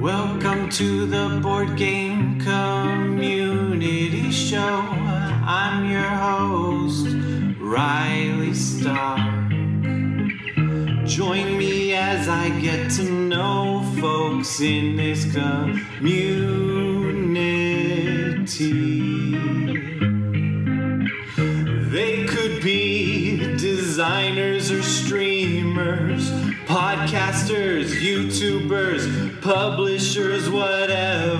Welcome to the board game community show. I'm your host, Riley Stark. Join me as I get to know folks in this community. Publishers, whatever.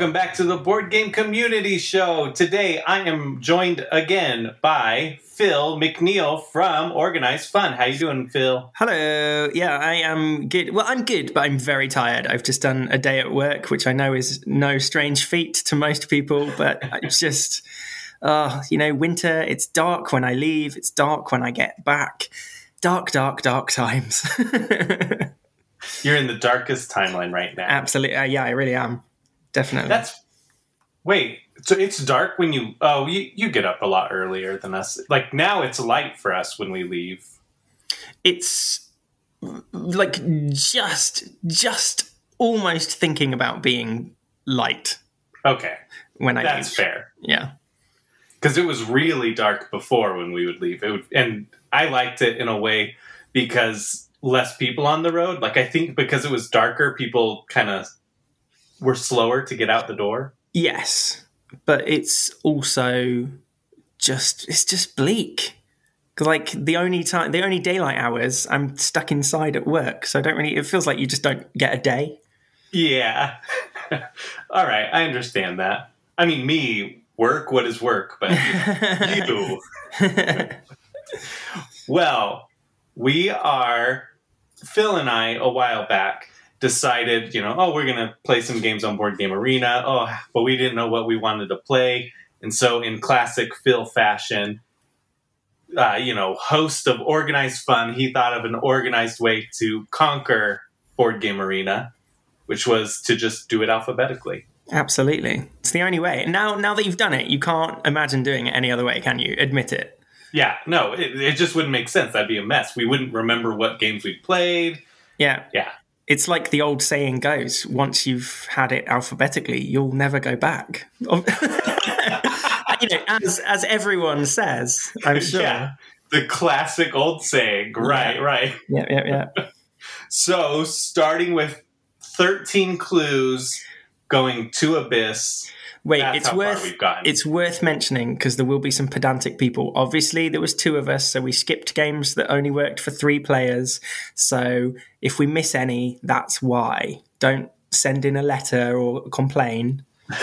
Welcome back to the Board Game Community Show. Today I am joined again by Phil McNeil from Organised Fun. How you doing, Phil? Hello. Yeah, I am good. Well, I'm good, but I'm very tired. I've just done a day at work, which I know is no strange feat to most people, but it's just, uh, you know, winter. It's dark when I leave. It's dark when I get back. Dark, dark, dark times. You're in the darkest timeline right now. Absolutely. Uh, yeah, I really am. Definitely. That's wait. So it's dark when you. Oh, you you get up a lot earlier than us. Like now, it's light for us when we leave. it's like just, just almost thinking about being light Okay, when I that's leave. fair. Yeah. because it was really dark before when we would leave. It would, and I liked it in a way because less people on the road. Like I think because it was darker, people kind of were slower to get out the door. Yes, but it's also just it's just bleak. 'Cause, Like the only time, the only daylight hours, I'm stuck inside at work, so I don't really. It feels like you just don't get a day. Yeah. All right, I understand that. I mean, me work. What is work? But you. Well, we are Phil and I a while back decided, you know, oh, we're gonna play some games on Board Game Arena. Oh, but we didn't know what we wanted to play, and so in classic Phil fashion, uh, you know, host of organized fun, he thought of an organized way to conquer Board Game Arena, which was to just do it alphabetically. Absolutely, it's the only way. Now, now that you've done it, you can't imagine doing it any other way, can you? Admit it. Yeah, no, it, it just wouldn't make sense. That'd be a mess. We wouldn't remember what games we played. Yeah, Yeah. It's like the old saying goes: once you've had it alphabetically, you'll never go back. you know, as as everyone says, I'm sure. Yeah. The classic old saying. Right, Yeah. right. yeah, yeah. yeah. So, starting with 13 clues going to Abyss. Wait, That's it's worth it's worth mentioning because there will be some pedantic people. Obviously, there was two of us, so we skipped games that only worked for three players. So if we miss any, that's why. Don't send in a letter or complain.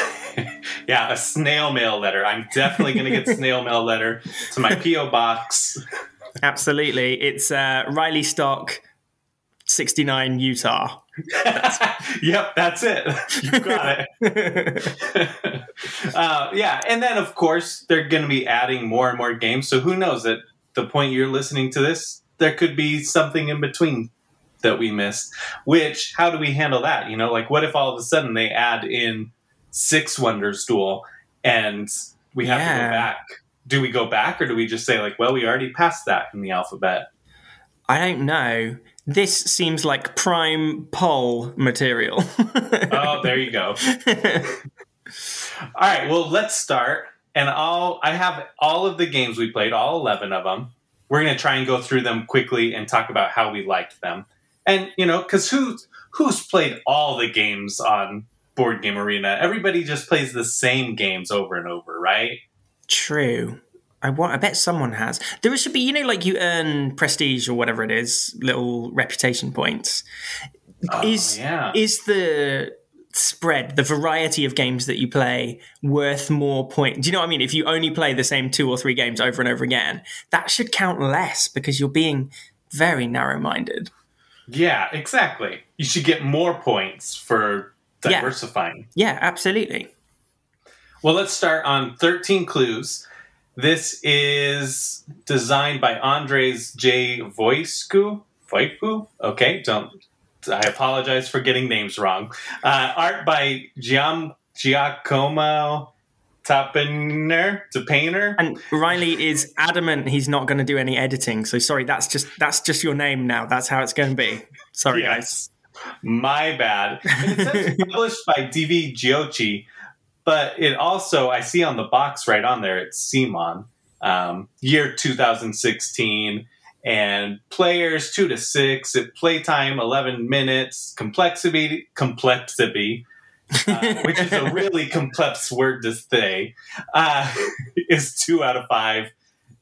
Yeah, a snail mail letter. I'm definitely going to get snail mail letter to my P.O. box. Absolutely, it's uh, Riley Stark, sixty nine, Utah. yep, that's it. You got it. uh, yeah, and then of course they're going to be adding more and more games. So who knows? At the point you're listening to this, there could be something in between that we missed. Which, how do we handle that? You know, like what if all of a sudden they add in Six Wonders Duel and we have to go back? Do we go back, or do we just say like, well, we already passed that in the alphabet? I don't know. This seems like prime poll material. Oh, there you go. All right, well, let's start. And I'll I have all of the games we played, all 11 of them. We're going to try and go through them quickly and talk about how we liked them. And, you know, cuz who who's played all the games on Board Game Arena? Everybody just plays the same games over and over, right? True. I want. I bet someone has. There should be, you know, like you earn prestige or whatever it is, little reputation points. Oh, is oh, yeah. is the spread, the variety of games that you play, worth more points? Do you know what I mean? If you only play the same two or three games over and over again, that should count less because you're being very narrow-minded. yeah, exactly. You should get more points for Yeah. diversifying. Yeah, absolutely. Well, let's start on 13 Clues. This is designed by Andres J. Voiscu. Voicu? Okay, don't. I apologize for getting names wrong. Uh, art by Giam, Giacomo Tappainer. Tappainer. And Riley is adamant he's not going to do any editing. So sorry, that's just that's just your name now. That's how it's going to be. Sorry, guys. My bad. And it says published by DV Giochi, but it also I see on the box right on there it's CMON, um, year 2016, and players two to six. At playtime 11 minutes. Complexity complexity. uh, which is a really complex word to say, uh, is two out of five.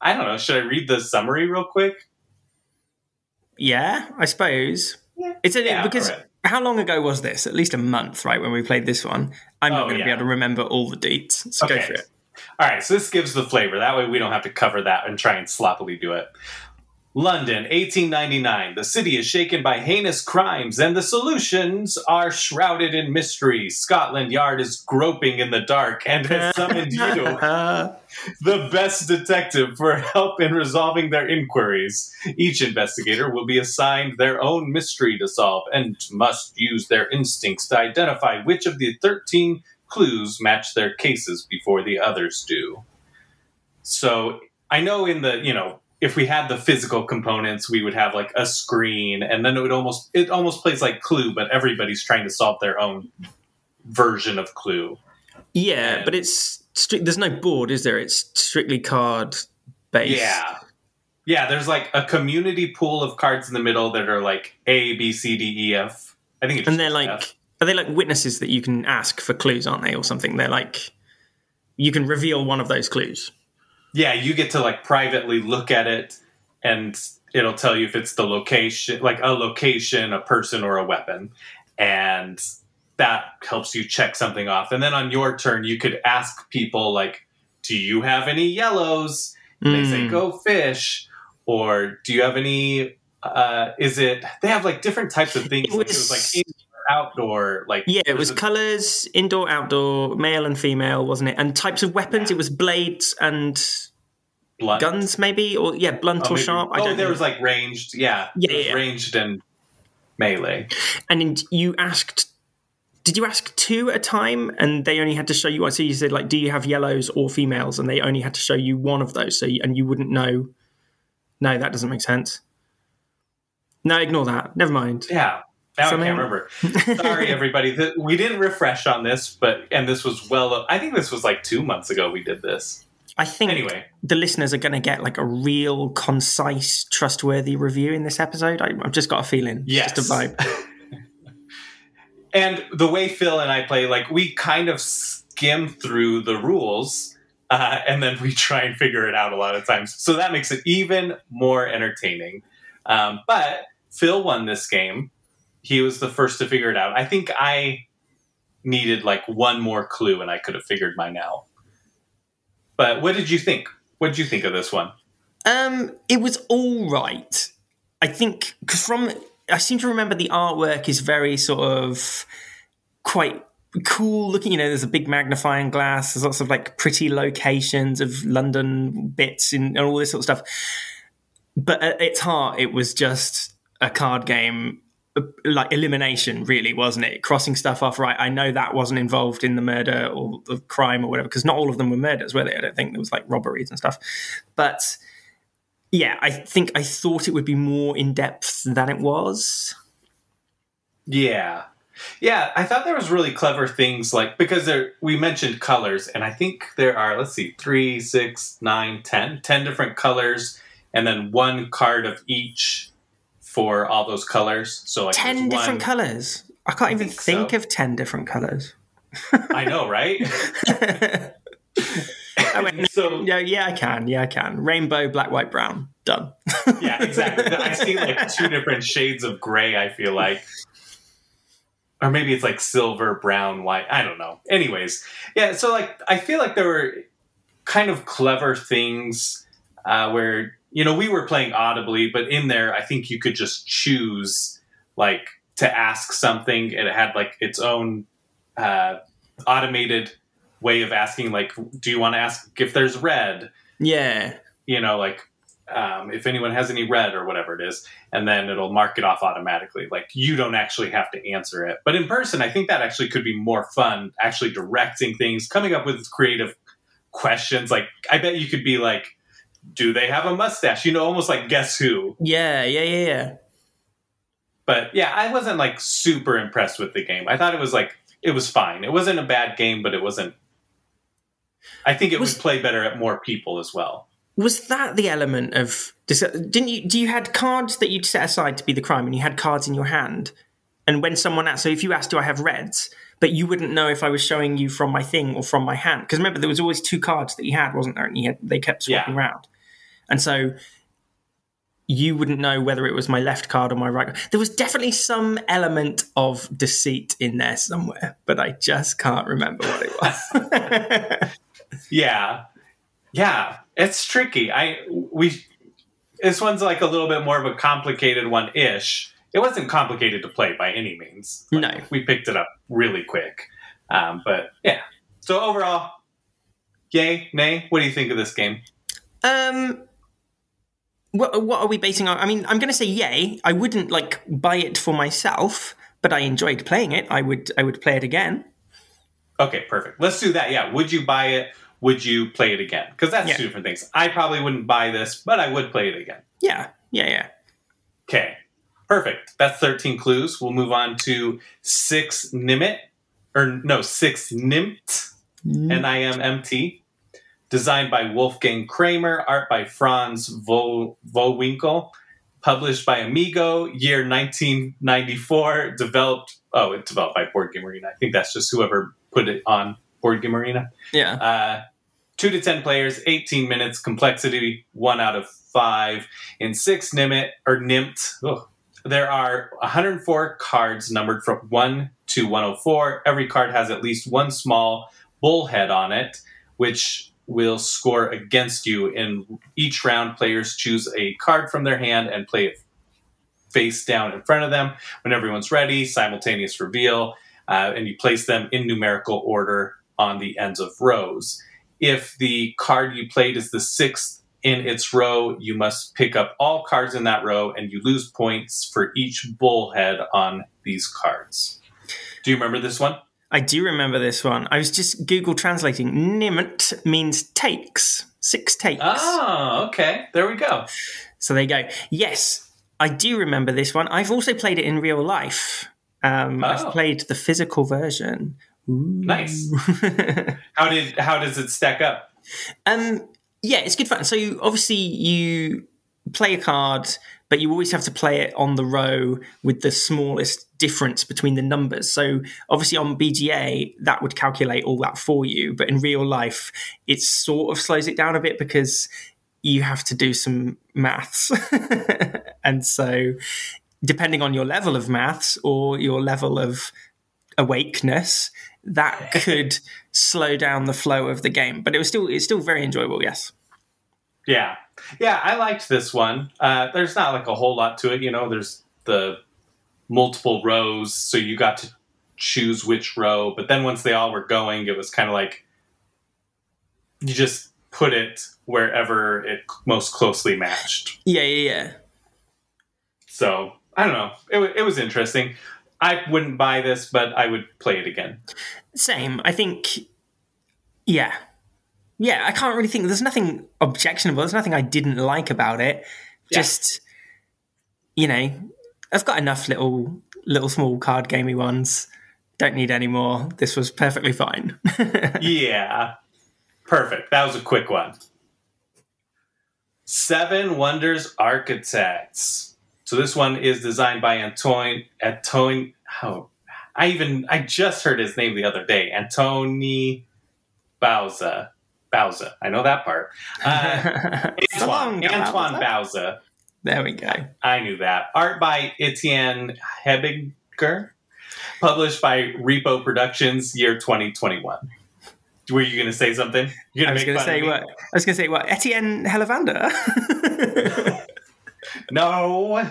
I don't know. Should I read the summary real quick? Yeah, I suppose. Yeah. It's a, Yeah, because alright. how long ago was this? At least a month, right? When we played this one, I'm not Oh, going to be able to remember all the dates. So go for it. All right, so this gives the flavor. That way we don't have to cover that and try and sloppily do it. London, 1899. The city is shaken by heinous crimes, and the solutions are shrouded in mystery. Scotland Yard is groping in the dark and has summoned you, the best detective, for help in resolving their inquiries. Each investigator will be assigned their own mystery to solve and must use their instincts to identify which of the 13 clues match their cases before the others do. So I know in the, you know, if we had the physical components, we would have like a screen and then it would almost it almost plays like Clue, but everybody's trying to solve their own version of Clue. yeah, And- but it's stri- there's no board, is there? It's strictly card based. Yeah. Yeah, there's like a community pool of cards in the middle that are like A, B, C, D, E, F. I think it's and they're like F. are they like witnesses that you can ask for clues, aren't they, or something? They're like you can reveal one of those clues. Yeah, you get to like privately look at it and it'll tell you if it's the location, like a location, a person, or a weapon. And that helps you check something off. And then on your turn, you could ask people, like, do you have any yellows? They say, Mm. go fish. Or do you have any, uh, is it, they have like different types of things. It like, it was- was like outdoor, like, Yeah, it was a- colors, indoor, outdoor, male and female, wasn't it? And types of weapons. It was blades and blunt. guns, maybe, or yeah, blunt Oh, or maybe- sharp. I oh, there know. was like ranged. Yeah. Yeah, was yeah. Ranged and melee. and in, you asked. Did you ask two at a time, and they only had to show you one? So you said, like, do you have yellows or females, and they only had to show you one of those, so you, and you wouldn't know. No, that doesn't make sense. No, ignore that. Never mind. Yeah. Now I can't remember. Sorry, everybody. Th- We didn't refresh on this, but and this was well. I think this was like two months ago. We did this. I think Anyway. the listeners are going to get like a real, concise, trustworthy review in this episode. I, I've just got a feeling. Yes. just a vibe. And the way Phil and I play, like we kind of skim through the rules, uh, and then we try and figure it out a lot of times. So that makes it even more entertaining. Um, but Phil won this game. He was the first to figure it out. I think I needed like one more clue, and I could have figured mine out. But what did you think? What did you think of this one? Um, it was all right. I think because from I seem to remember the artwork is very sort of quite cool looking. You know, there's a big magnifying glass. There's lots of like pretty locations of London bits and all this sort of stuff. But at its heart, it was just a card game. Like elimination, really, wasn't it? Crossing stuff off. Right, I know that wasn't involved in the murder or the crime or whatever, because not all of them were murders, were they? I don't think there was like robberies and stuff. But yeah, I think I thought it would be more in depth than it was. Yeah. Yeah, I thought there was really clever things like because there we mentioned colors, and I think there are let's see, three, six, nine, ten, ten different colors, and then one card of each for all those colors. So like Ten different one- colors. I can't even think think, so. of ten different colors. I know, right? I went, so yeah, yeah, I can. Yeah, I can. Rainbow, black, white, brown. Done. yeah, exactly. I see like two different shades of gray. I feel like, or maybe it's like silver, brown, white. I don't know. Anyways, yeah. So like, I feel like there were kind of clever things uh, where you know we were playing audibly, but in there, I think you could just choose like to ask something, and it had like its own uh, automated way of asking like, do you want to ask if there's red? Yeah. You know, like um, if anyone has any red or whatever it is, and then it'll mark it off automatically. Like you don't actually have to answer it. But in person, I think that actually could be more fun. Actually directing things, coming up with creative questions. Like I bet you could be like, do they have a mustache? You know, almost like guess who. Yeah, yeah, yeah, yeah. But yeah, I wasn't like super impressed with the game. I thought it was like it was fine. It wasn't a bad game, but it wasn't. I think it Was- would play better at more people as well. Was that the element of didn't you do you had cards that you'd set aside to be the crime and you had cards in your hand and when someone asked so if you asked do I have reds but you wouldn't know if I was showing you from my thing or from my hand because remember there was always two cards that you had wasn't there and had, they kept swapping Yeah. around and so you wouldn't know whether it was my left card or my right card. There was definitely some element of deceit in there somewhere, but I just can't remember what it was. Yeah, yeah, it's tricky. I we this one's like a little bit more of a complicated one ish. It wasn't complicated to play by any means. Like, No. we picked it up really quick. Um, but yeah, so overall, yay, nay. What do you think of this game? Um, what what are we basing on? I mean, I'm going to say yay. I wouldn't like buy it for myself, but I enjoyed playing it. I would I would play it again. Okay, perfect. Let's do that. Yeah, would you buy it? Would you play it again? Because that's Yeah. two different things. I probably wouldn't buy this, but I would play it again. Yeah, yeah, yeah. Okay, perfect. That's 13 clues. We'll move on to six Nimit, or no, six Nimt, N I M M T. Designed by Wolfgang Kramer, art by Franz Vo- Vohwinkel, published by Amigo, year 1994, developed, oh, it's developed by Board Game Arena. I think that's just whoever put it on Board Game Arena. Yeah. Uh, two to ten players, 18 minutes, complexity one out of five. In six Nimit or Nimt, there are 104 cards numbered from 1 to 104. Every card has at least one small bullhead on it, which will score against you. In each round, players choose a card from their hand and play it face down in front of them. When everyone's ready, simultaneous reveal, uh, and you place them in numerical order on the ends of rows. If the card you played is the sixth in its row, you must pick up all cards in that row and you lose points for each bullhead on these cards. Do you remember this one? I do remember this one. I was just Google translating. Nimmt means takes. Six takes. Oh, okay. There we go. So there you go. Yes, I do remember this one. I've also played it in real life. Um, Oh. I've played the physical version. Ooh. Nice. How did how does it stack up? Um, yeah, it's good fun. So obviously you play a card, but you always have to play it on the row with the smallest difference between the numbers. So obviously on BGA that would calculate all that for you, but in real life it sort of slows it down a bit because you have to do some maths. and so depending on your level of maths or your level of awakeness, that could slow down the flow of the game. But it was still it's still very enjoyable, yes. Yeah. Yeah, I liked this one. Uh, there's not like a whole lot to it, you know, there's the multiple rows, so you got to choose which row, but then once they all were going, it was kind of like you just put it wherever it most closely matched. Yeah, yeah, yeah. So, I don't know. It, it was interesting. I wouldn't buy this, but I would play it again. Same. I think yeah. Yeah, I can't really think there's nothing objectionable. There's nothing I didn't like about it. Yeah. Just you know, I've got enough little little small card gamey ones. Don't need any more. This was perfectly fine. yeah. Perfect. That was a quick one. Seven Wonders Architects. So this one is designed by Antoine Antoine how I even I just heard his name the other day. Antoni Bauza. Bauza. I know that part. Uh, Antoine, Antoine. Bauza. there we go. I knew that. Art by Etienne Hebinger. Published by Repo Productions, year 2021. Were you going to say something? You're I was going to say what? I was going to say what? Etienne Hellavander. no.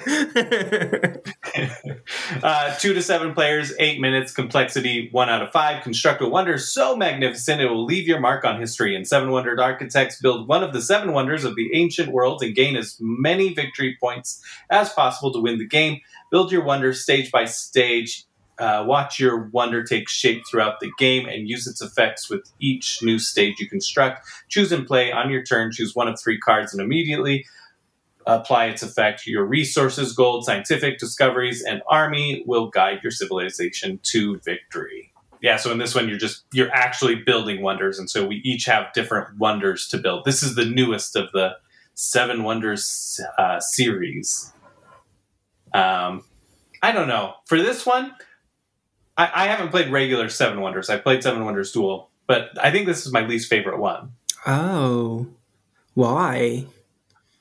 uh, two to seven players, eight minutes, complexity one out of five. Construct a wonder so magnificent it will leave your mark on history. And Seven Wonders Architects build one of the seven wonders of the ancient world and gain as many victory points as possible to win the game. Build your wonder stage by stage. Uh, watch your wonder take shape throughout the game and use its effects with each new stage you construct. Choose and play on your turn. Choose one of three cards and immediately apply its effect. Your resources, gold, scientific discoveries, and army will guide your civilization to victory. Yeah, so in this one, you're just you're actually building wonders, and so we each have different wonders to build. This is the newest of the Seven Wonders uh, series. Um, I don't know for this one. I, I haven't played regular Seven Wonders. I played Seven Wonders Duel, but I think this is my least favorite one. oh, why?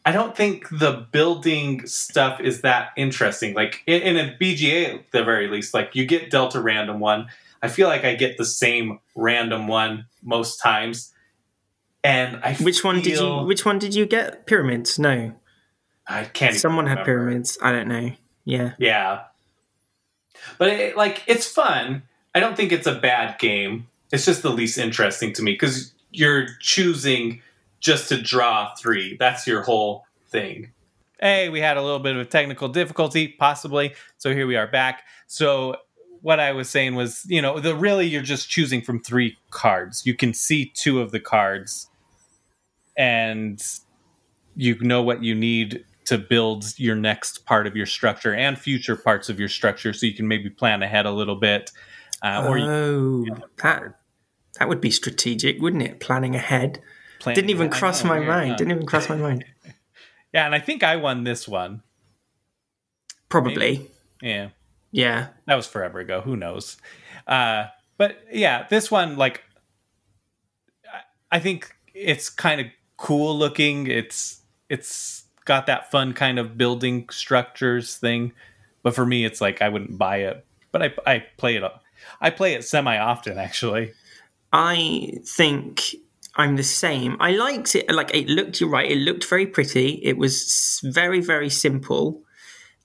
I don't think the building stuff is that interesting. Like in, in a BGA, at the very least, like you get Delta random one. I feel like I get the same random one most times. And I Which one did you? Which one did you get? Pyramids? No, I can't. someone had pyramids. I don't know. Yeah. Yeah, but it, like it's fun. I don't think it's a bad game. It's just the least interesting to me because you're choosing just to draw three. That's your whole thing. hey, we had a little bit of a technical difficulty, possibly. So here we are back. So what I was saying was, you know, the really you're just choosing from three cards. You can see two of the cards, and you know what you need to build your next part of your structure and future parts of your structure, so you can maybe plan ahead a little bit. Uh, or you oh, that that would be strategic, wouldn't it? Planning ahead. Plan- Didn't even cross my mind. Didn't even cross my mind. Yeah, and I think I won this one. Probably. Yeah. Yeah. that was forever ago who knows uh but yeah this one like I- i think it's kind of cool looking it's it's got that fun kind of building structures thing but for me it's like i wouldn't buy it but i i play it i play it semi often actually I think I'm the same. I liked it. Like it looked. You're right. It looked very pretty. It was very very simple,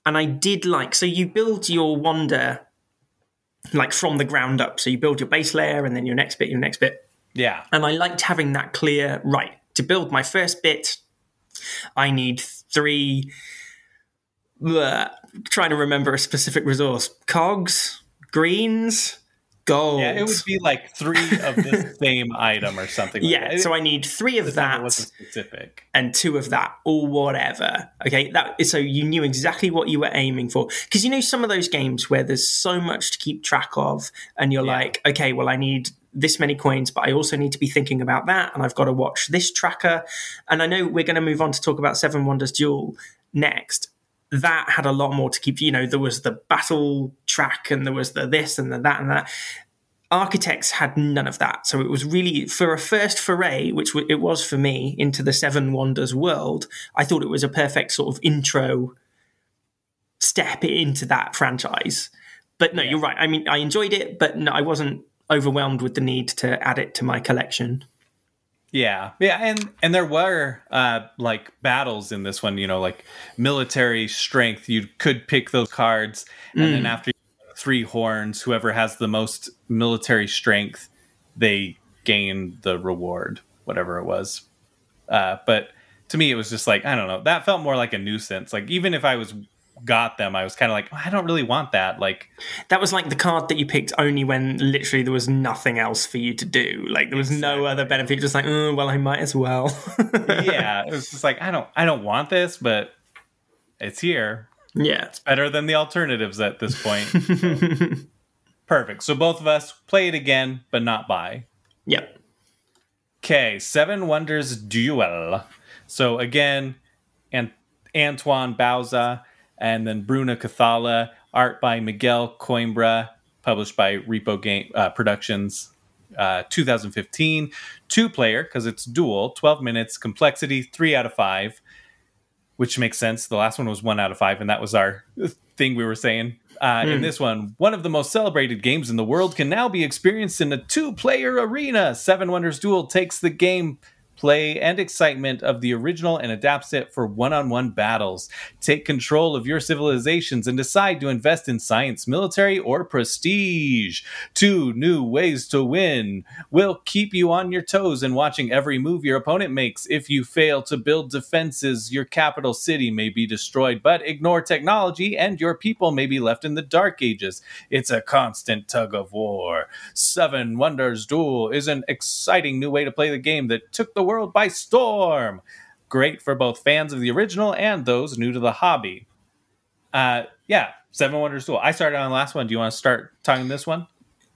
and I did like. So you build your wonder like from the ground up. So you build your base layer, and then your next bit, your next bit. yeah And I liked having that clear. Right to build my first bit, I need three. Bleh, trying to remember a specific resource: cogs, greens, gold. yeah it would be like three of the same item or something like Yeah, that. so I need three of that wasn't specific and two of that, or whatever. Okay, that so you knew exactly what you were aiming for. Because you know some of those games where there's so much to keep track of, and you're Yeah. like, okay, well, I need this many coins, but I also need to be thinking about that, and I've got to watch this tracker. And I know we're going to move on to talk about Seven Wonders Duel next. That had a lot more to keep. You know, there was the battle track, and there was the this and the that and that. Architects had none of that, so it was really for a first foray, which w- it was for me into the Seven Wonders world. I thought it was a perfect sort of intro step into that franchise. But no, you're right. I mean, I enjoyed it, but no, I wasn't overwhelmed with the need to add it to my collection. Yeah, yeah, and and there were uh, like battles in this one. You know, like military strength. You could pick those cards, and then after three horns, whoever has the most military strength, they gain the reward, whatever it was. Uh, but to me, it was just like I don't know. That felt more like a nuisance. Like even if I was got them, I was kind of like I don't really want that. Like That was like the card that you picked only when literally there was nothing else for you to do. Like there was no other benefit. Just like, oh, well, I might as well. yeah, it was just like I don't I don't want this, but it's here. Yeah. It's better than the alternatives at this point. Perfect. So both of us play it again, but not buy. Yep. Okay, Seven Wonders Duel. So again, and Antoine Bauza, and then Bruno Cathala, art by Miguel Coimbra, published by Repo Game uh, Productions, uh, 2015. Two player because it's dual, 12 minutes, complexity three out of five, which makes sense. The last one was one out of five, and that was our thing we were saying. Uh, In this one, one of the most celebrated games in the world can now be experienced in a two player arena. Seven Wonders Duel takes the game play, and excitement of the original and adapts it for one on one battles. Take control of your civilizations and decide to invest in science, military, or prestige. Two new ways to win will keep you on your toes and watching every move your opponent makes. If you fail to build defenses, your capital city may be destroyed, but ignore technology and your people may be left in the dark ages. It's a constant tug of war. Seven Wonders Duel is an exciting new way to play the game that took the world by storm. Great for both fans of the original and those new to the hobby. Uh, yeah, Seven Wonders Duel. I started on the last one. Do you want to start talking this one?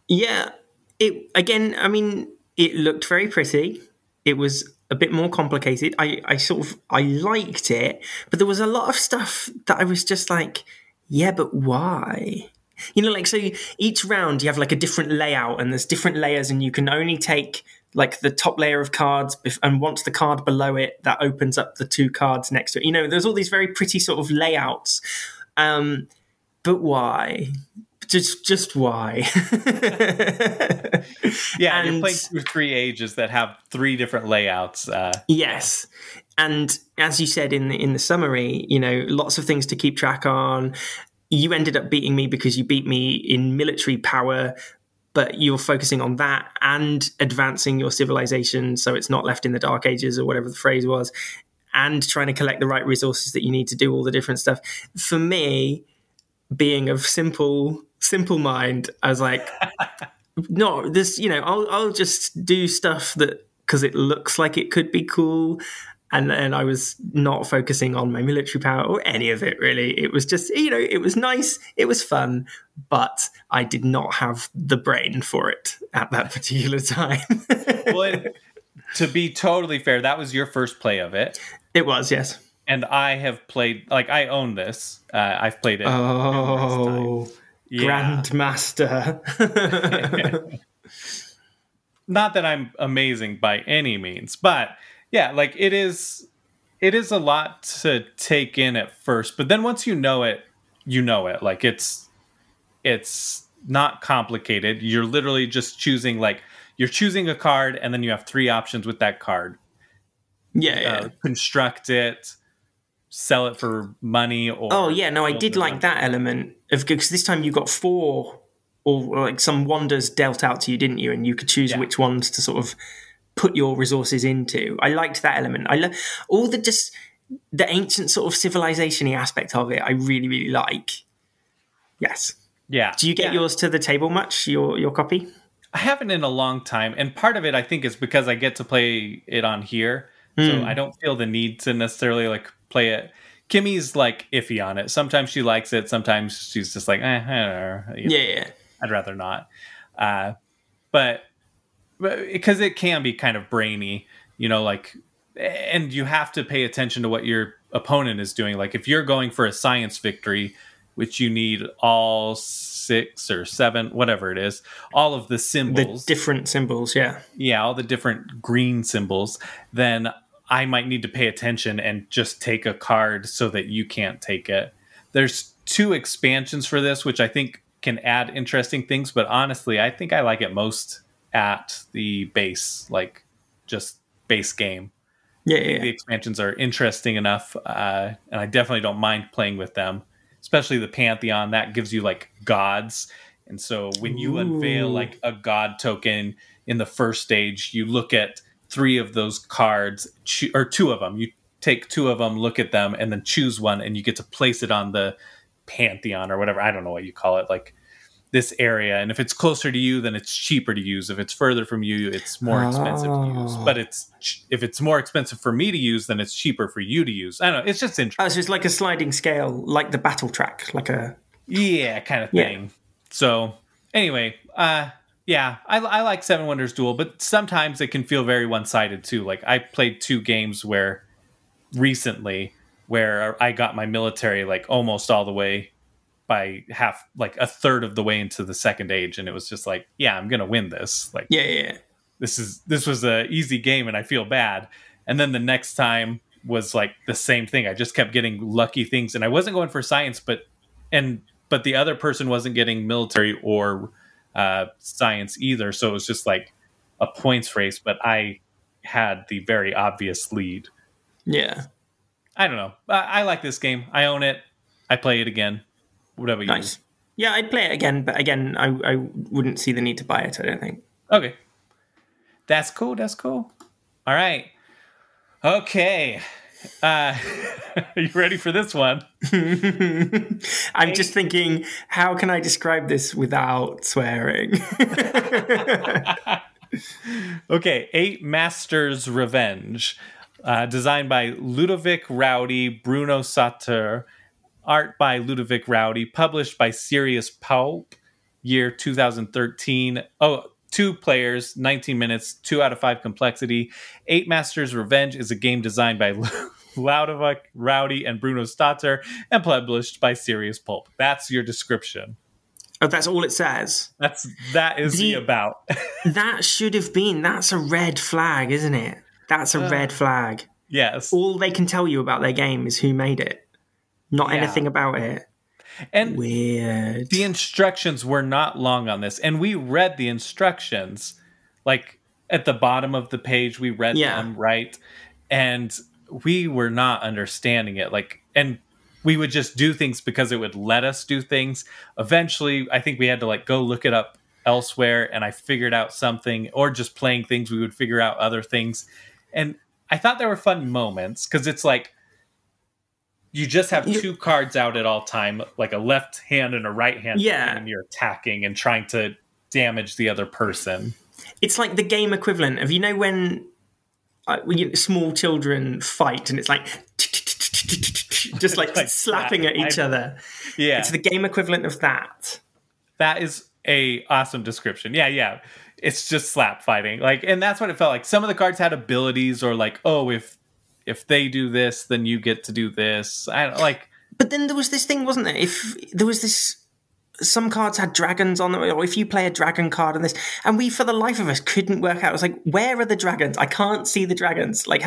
Yeah. It again, I mean, it looked very pretty. It was a bit more complicated. I, I sort of I liked it, but there was a lot of stuff that I was just like, yeah, but why? You know, like so each round you have like a different layout and there's different layers and you can only take like the top layer of cards bef- and once the card below it that opens up the two cards next to it. You know, there's all these very pretty sort of layouts. Um but why? Just just why? Yeah, you're And- playing through three ages that have three different layouts. Uh, Yes, and as you said in the, in the summary, you know, lots of things to keep track on. You ended up beating me because you beat me in military power, but you're focusing on that and advancing your civilization so it's not left in the dark ages or whatever the phrase was, and trying to collect the right resources that you need to do all the different stuff. For me, being of simple simple mind, I was like, no, this, you know, I'll I'll just do stuff that because it looks like it could be cool. And then I was not focusing on my military power or any of it really. It was just, you know, it was nice, it was fun, but I did not have the brain for it at that particular time. well, and to be totally fair, that was your first play of it. it was, yes. And I have played, like, I own this. Uh, I've played it. Oh, Yeah. Grandmaster. not that I'm amazing by any means, but yeah, like it is it is a lot to take in at first, but then once you know it, you know it. Like it's it's not complicated. You're literally just choosing like you're choosing a card and then you have three options with that card. yeah, yeah. Uh, construct it, sell it for money or Oh yeah, no, I did like that element of because this time you got four or like some wonders dealt out to you, didn't you? And you could choose Yeah. which ones to sort of put your resources into. I liked that element. I love all the just the ancient sort of civilization-y aspect of it. I really, really like. Yes. Yeah. Do you get Yeah. yours to the table much? Your your copy? I haven't in a long time, and part of it I think is because I get to play it on here, so Hmm. I don't feel the need to necessarily like play it. Kimmy's like iffy on it. Sometimes she likes it. Sometimes she's just like, eh, I don't know. You know, Yeah, yeah. I'd rather not. Uh, but because it can be kind of brainy, you know, like, and you have to pay attention to what your opponent is doing. Like, if you're going for a science victory, which you need all six or seven, whatever it is, all of the symbols, The different symbols. Yeah. yeah, all the different green symbols, then I might need to pay attention and just take a card so that you can't take it. There's two expansions for this, which I think can add interesting things, but honestly, I think I like it most at the base, like just base game. Yeah, yeah. the expansions are interesting enough, uh, and I definitely don't mind playing with them. Especially the Pantheon, that gives you like gods, and so when you unveil like a god token in the first stage, you look at three of those cards, choo- or two of them. You take two of them, look at them, and then choose one, and you get to place it on the Pantheon or whatever. I don't know what you call it, like this area. And if it's closer to you, then it's cheaper to use. If it's further from you, it's more expensive to use. Oh. But it's if it's more expensive for me to use, then it's cheaper for you to use. I don't know. It's just interesting. Oh, so it's like a sliding scale, like the battle track, like a Yeah, kind of Yeah. thing. So anyway, uh yeah, I, I like Seven Wonders Duel, but sometimes it can feel very one sided too. Like I played two games where recently where I got my military like almost all the way by half like a third of the way into the second age and it was just like yeah i'm gonna win this like yeah, yeah. yeah. this is this was a easy game and I feel bad. And then the next time was like the same thing. I just kept getting lucky things and I wasn't going for science, but and but the other person wasn't getting military or uh, science either. So it was just like a points race. But I had the very obvious lead. Yeah. I don't know. I, I like this game. I own it. I play it again. Whatever you Nice. Yeah, I'd play it again, but again, I, I wouldn't see the need to buy it, I don't think. Okay. That's cool. That's cool. All right. Okay. Uh, are you ready for this one? I'm just thinking, how can I describe this without swearing? Okay. Eight Masters Revenge. Uh, designed by Ludovic Roudy, Bruno Sautter. Art by Ludovic Roudy. Published by Sirius Pulp. Year 2013. Oh, two players, 19 minutes, two out of five complexity. Eight Masters Revenge is a game designed by Ludovic Roudy and Bruno Sautter and published by Sirius Pulp. That's your description. oh, that's all it says. That's that is the The- about. That should have been, that's a red flag, isn't it? That's a uh, red flag. yes. All they can tell you about their game is who made it, not Yeah. anything about it. And Weird. the instructions were not long on this and we read the instructions like at the bottom of the page we read Yeah. them right and we were not understanding it like and we would just do things because it would let us do things eventually i think we had to like go look it up elsewhere and i figured out something or just playing things we would figure out other things and i thought there were fun moments because it's like you just have two cards out at all time like a left hand and a right hand Yeah. and you're attacking and trying to damage the other person It's like the game equivalent of, you know, when, uh, when you, small children fight and it's like, just like, Like slapping slap. at each I- other. yeah It's the game equivalent of that. that is a awesome description yeah yeah it's just slap fighting like and that's what it felt like some of the cards had abilities or like oh if if they do this then you get to do this i don't like But then there was this thing, wasn't there? If there was this, some cards had dragons on them, or if you play a dragon card and this, and we, for the life of us, couldn't work out. It was like, where are the dragons? I can't see the dragons. Like,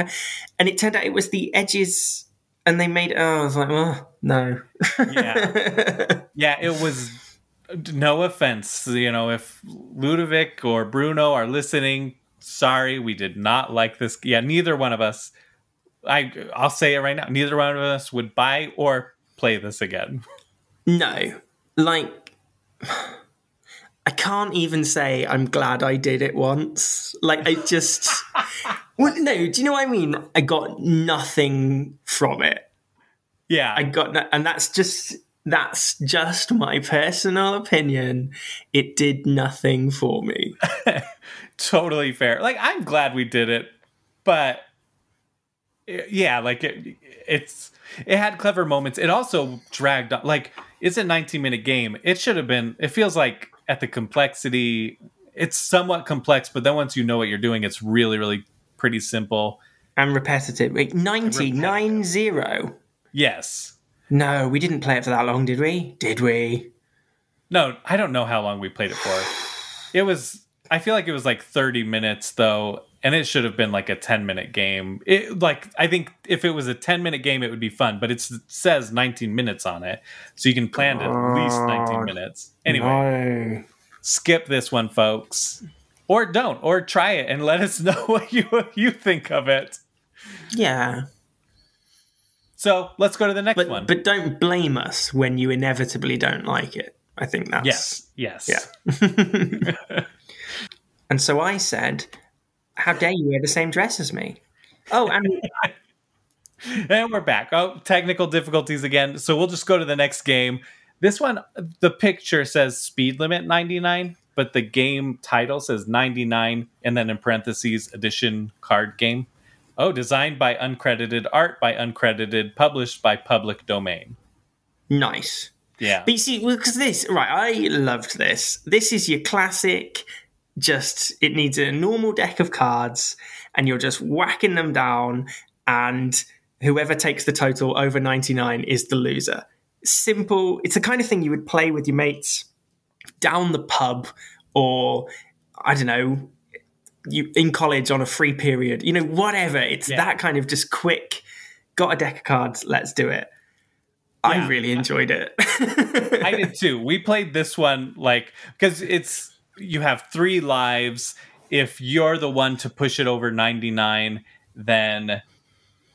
and it turned out it was the edges, and they made. Oh, I was like, well, no. yeah yeah it was no offense you know if ludovic or bruno are listening sorry we did not like this yeah neither one of us i i'll say it right now neither one of us would buy or play this again No, like I can't even say I'm glad I did it once. Like I just, well, no. Do you know what I mean? I got nothing from it. yeah I got, no, and that's just that's just my personal opinion. It did nothing for me. totally fair. Like I'm glad we did it, but yeah, like it, it's it had clever moments. It also dragged on. Like it's a 19 minute game. It should have been. It feels like at the complexity, it's somewhat complex, but then once you know what you're doing, it's really really pretty simple. And repetitive. Wait, 90, Repetitive. nine zero. Yes. No, we didn't play it for that long, did we? Did we? No, I don't know how long we played it for. It was. I feel like it was like 30 minutes though, and it should have been like a 10 minute game. It like I think if it was a 10 minute game, it would be fun. But it's, it says 19 minutes on it, so you can plan at least 19 ah, minutes. Anyway, No. skip this one, folks, or don't, or try it and let us know what you what you think of it. Yeah. So let's go to the next But one. but don't blame us when you inevitably don't like it. I think that's yes, yes, Yeah. And so I said, "How dare you wear the same dress as me?" Oh, and And we're back. Oh, technical difficulties again. So we'll just go to the next game. This one, the picture says speed limit 99, but the game title says 99, and then in parentheses, addition card game. Oh, designed by uncredited, art by uncredited, published by public domain. nice. Yeah. But you see, because this, right, I loved this. This is your classic, just, it needs a normal deck of cards, and you're just whacking them down, and whoever takes the total over 99 is the loser. Simple. It's the kind of thing you would play with your mates down the pub, or, I don't know, you in college on a free period, you know, whatever. It's Yeah. that kind of just quick, got a deck of cards, let's do it. Yeah. I really enjoyed it. I did too. We played this one like because it's you have three lives if you're the one to push it over 99, then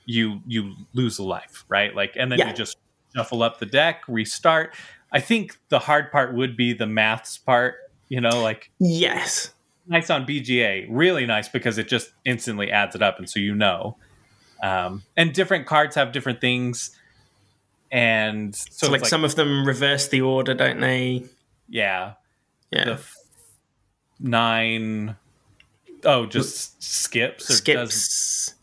you you lose a life, right? Like, and then Yeah. you just shuffle up the deck, restart. I think the hard part would be the maths part. You know, like Yes. nice on BGA, really nice because it just instantly adds it up, and so you know. Um, and different cards have different things, and so, So, it's like, some of them reverse the order, don't they? yeah, Yeah. the nine oh just skips or does Skips.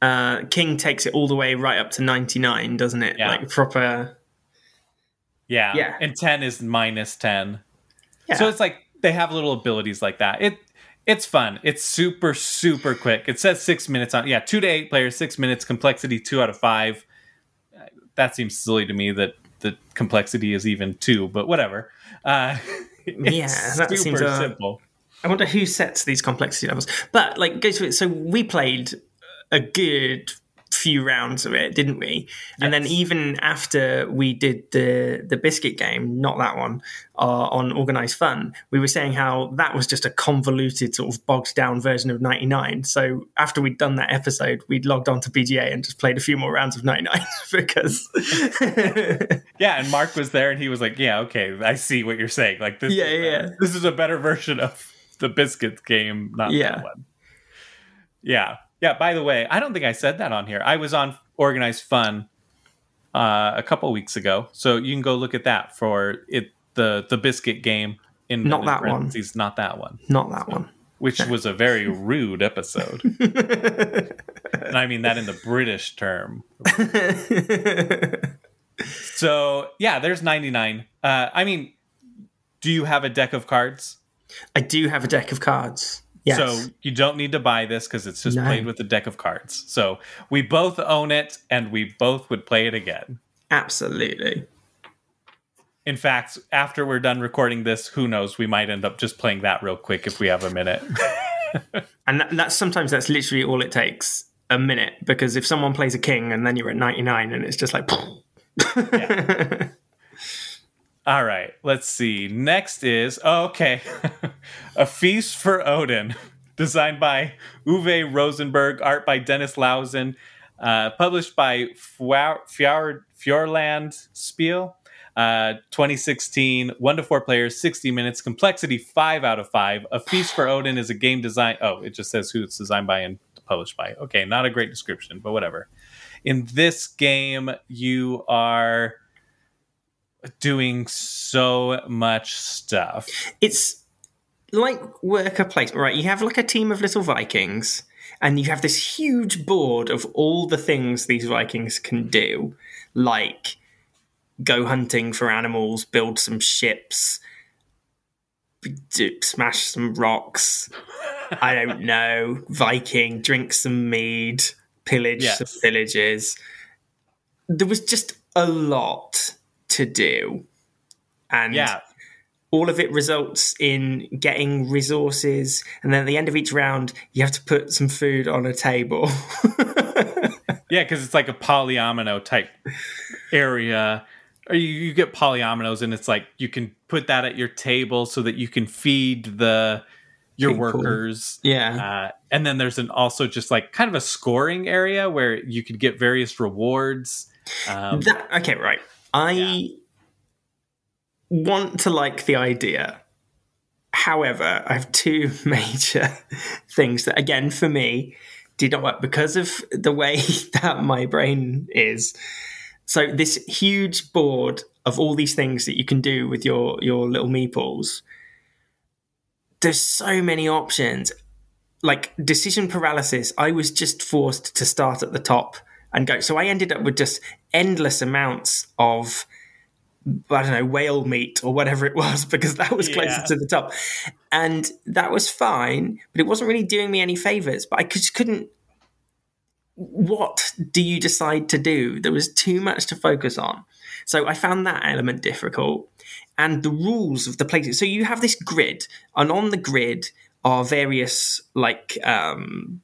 Uh, King takes it all the way right up to 99, doesn't it? Yeah. Like proper. yeah Yeah. and 10 is minus 10 Yeah. so it's like they have little abilities like that it it's fun it's super super quick it says six minutes on yeah two to eight players six minutes complexity two out of five that seems silly to me that the complexity is even two but whatever uh Yeah, that seems, uh, simple I wonder who sets these complexity levels. But like, go to it. So we played a good few rounds of it, didn't we? And then even after we did the the biscuit game, not that one, uh, on organized fun, we were saying how that was just a convoluted sort of bogged down version of 99. So after we'd done that episode, we'd logged on to BGA and just played a few more rounds of 99 because Yeah, and Mark was there, and he was like, "Yeah, okay, I see what you're saying. Like this, Yeah, is, yeah. this is a better version of the biscuit game, not Yeah. that one." Yeah, yeah. By the way, I don't think I said that on here. I was on Organized Fun uh, a couple weeks ago, so you can go look at that for it. The the biscuit game in Not that one. parentheses, not that one, not that one. which was a very rude episode, and I mean that in the British term. So yeah, there's 99. Uh, I mean, do you have a deck of cards? I do have a deck of cards. Yes. So you don't need to buy this because it's just No. played with a deck of cards. So we both own it, and we both would play it again. Absolutely. In fact, after we're done recording this, who knows? We might end up just playing that real quick if we have a minute. And that, that's sometimes that's literally all it takes a minute because if someone plays a king and then you're at 99 and it's just like All right, let's see. Next is oh, okay, a feast for Odin, designed by Uwe Rosenberg, art by Dennis Lohausen, uh, published by Fjord, Fjord, Fjordland Spiel. Uh, 2016, one to four players, 60 minutes, complexity five out of five. A Feast for Odin is a game design. Oh, it just says who it's designed by and published by. Okay, not a great description, but whatever. In this game, you are doing so much stuff. it's like worker placement, right? You have like a team of little Vikings and you have this huge board of all the things these Vikings can do, like go hunting for animals, build some ships, do- smash some rocks. I don't know. Viking, drink some mead, pillage Yes. some villages. There was just a lot to do. And Yeah, all of it results in getting resources. And then at the end of each round, you have to put some food on a table. Yeah, because it's like a polyomino type area. Or you, you get polyominoes, and it's like you can put that at your table so that you can feed the your People. workers. yeah. Uh, and then there's an also just like kind of a scoring area where you could get various rewards. Um, That, okay, right. I want to like the idea. However, I have two major things that, again, for me, did not work because of the way that my brain is. So this huge board of all these things that you can do with your your little meeples. There's so many options. Like decision paralysis, I was just forced to start at the top and go. So I ended up with just endless amounts of I don't know whale meat or whatever it was because that was closer Yeah. to the top, and that was fine. But it wasn't really doing me any favors. But I just couldn't. What do you decide to do? There was too much to focus on, so I found that element difficult. And the rules of the places. So you have this grid, and on the grid are various like um,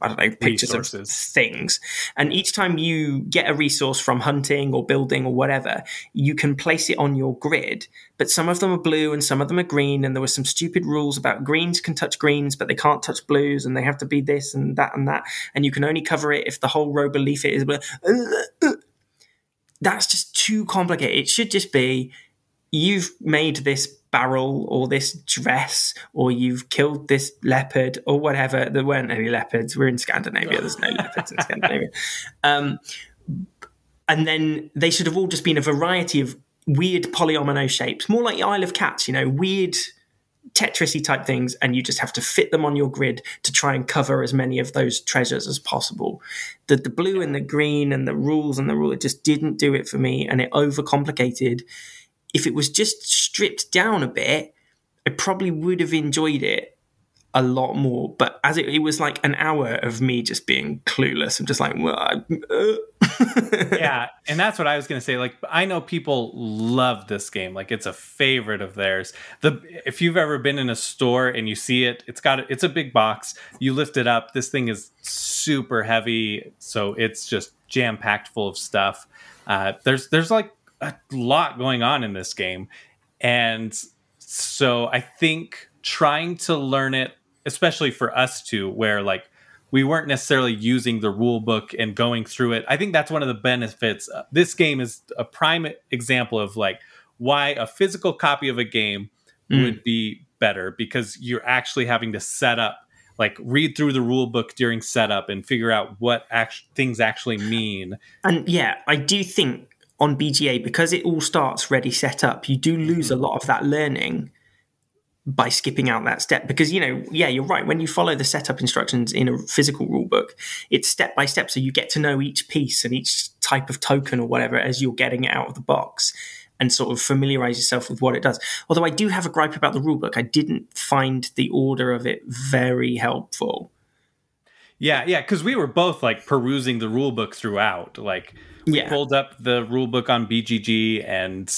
I don't know pictures Resources. of things, and each time you get a resource from hunting or building or whatever, you can place it on your grid. But some of them are blue and some of them are green, and there were some stupid rules about greens can touch greens, but they can't touch blues, and they have to be this and that and that, and you can only cover it if the whole row beneath it is blue. That's just too complicated. It should just be you've made this barrel or this dress or you've killed this leopard or whatever. There weren't any leopards. We're in Scandinavia. There's no leopards in Scandinavia. Um, and then they should have all just been a variety of weird polyomino shapes, more like the Isle of Cats, you know, weird Tetrisy type things, and you just have to fit them on your grid to try and cover as many of those treasures as possible. The the blue and the green and the rules and the rule it just didn't do it for me, and it overcomplicated. If it was just stripped down a bit, I probably would have enjoyed it a lot more. But as it, it was like an hour of me just being clueless. I'm just like, well, I, uh. yeah, and that's what I was gonna say. Like, I know people love this game. Like, it's a favorite of theirs. The if you've ever been in a store and you see it, it's got it's a big box. You lift it up. This thing is super heavy, so it's just jam packed full of stuff. Uh, there's there's like a lot going on in this game, and so I think trying to learn it, especially for us two, where like we weren't necessarily using the rule book and going through it. I think that's one of the benefits. Uh, This game is a prime example of like why a physical copy of a game Mm. would be better because you're actually having to set up like read through the rule book during setup and figure out what act- things actually mean. And yeah, I do think on BGA, because it all starts ready set up, you do lose a mm-hmm. lot of that learning by skipping out that step. Because, you know, yeah, you're right. When you follow the setup instructions in a physical rule book, it's step by step. So you get to know each piece and each type of token or whatever as you're getting it out of the box and sort of familiarize yourself with what it does. Although I do have a gripe about the rule book, I didn't find the order of it very helpful. Yeah, yeah, because we were both like perusing the rule book throughout. Like Yeah. pulled up the rule book on BGG and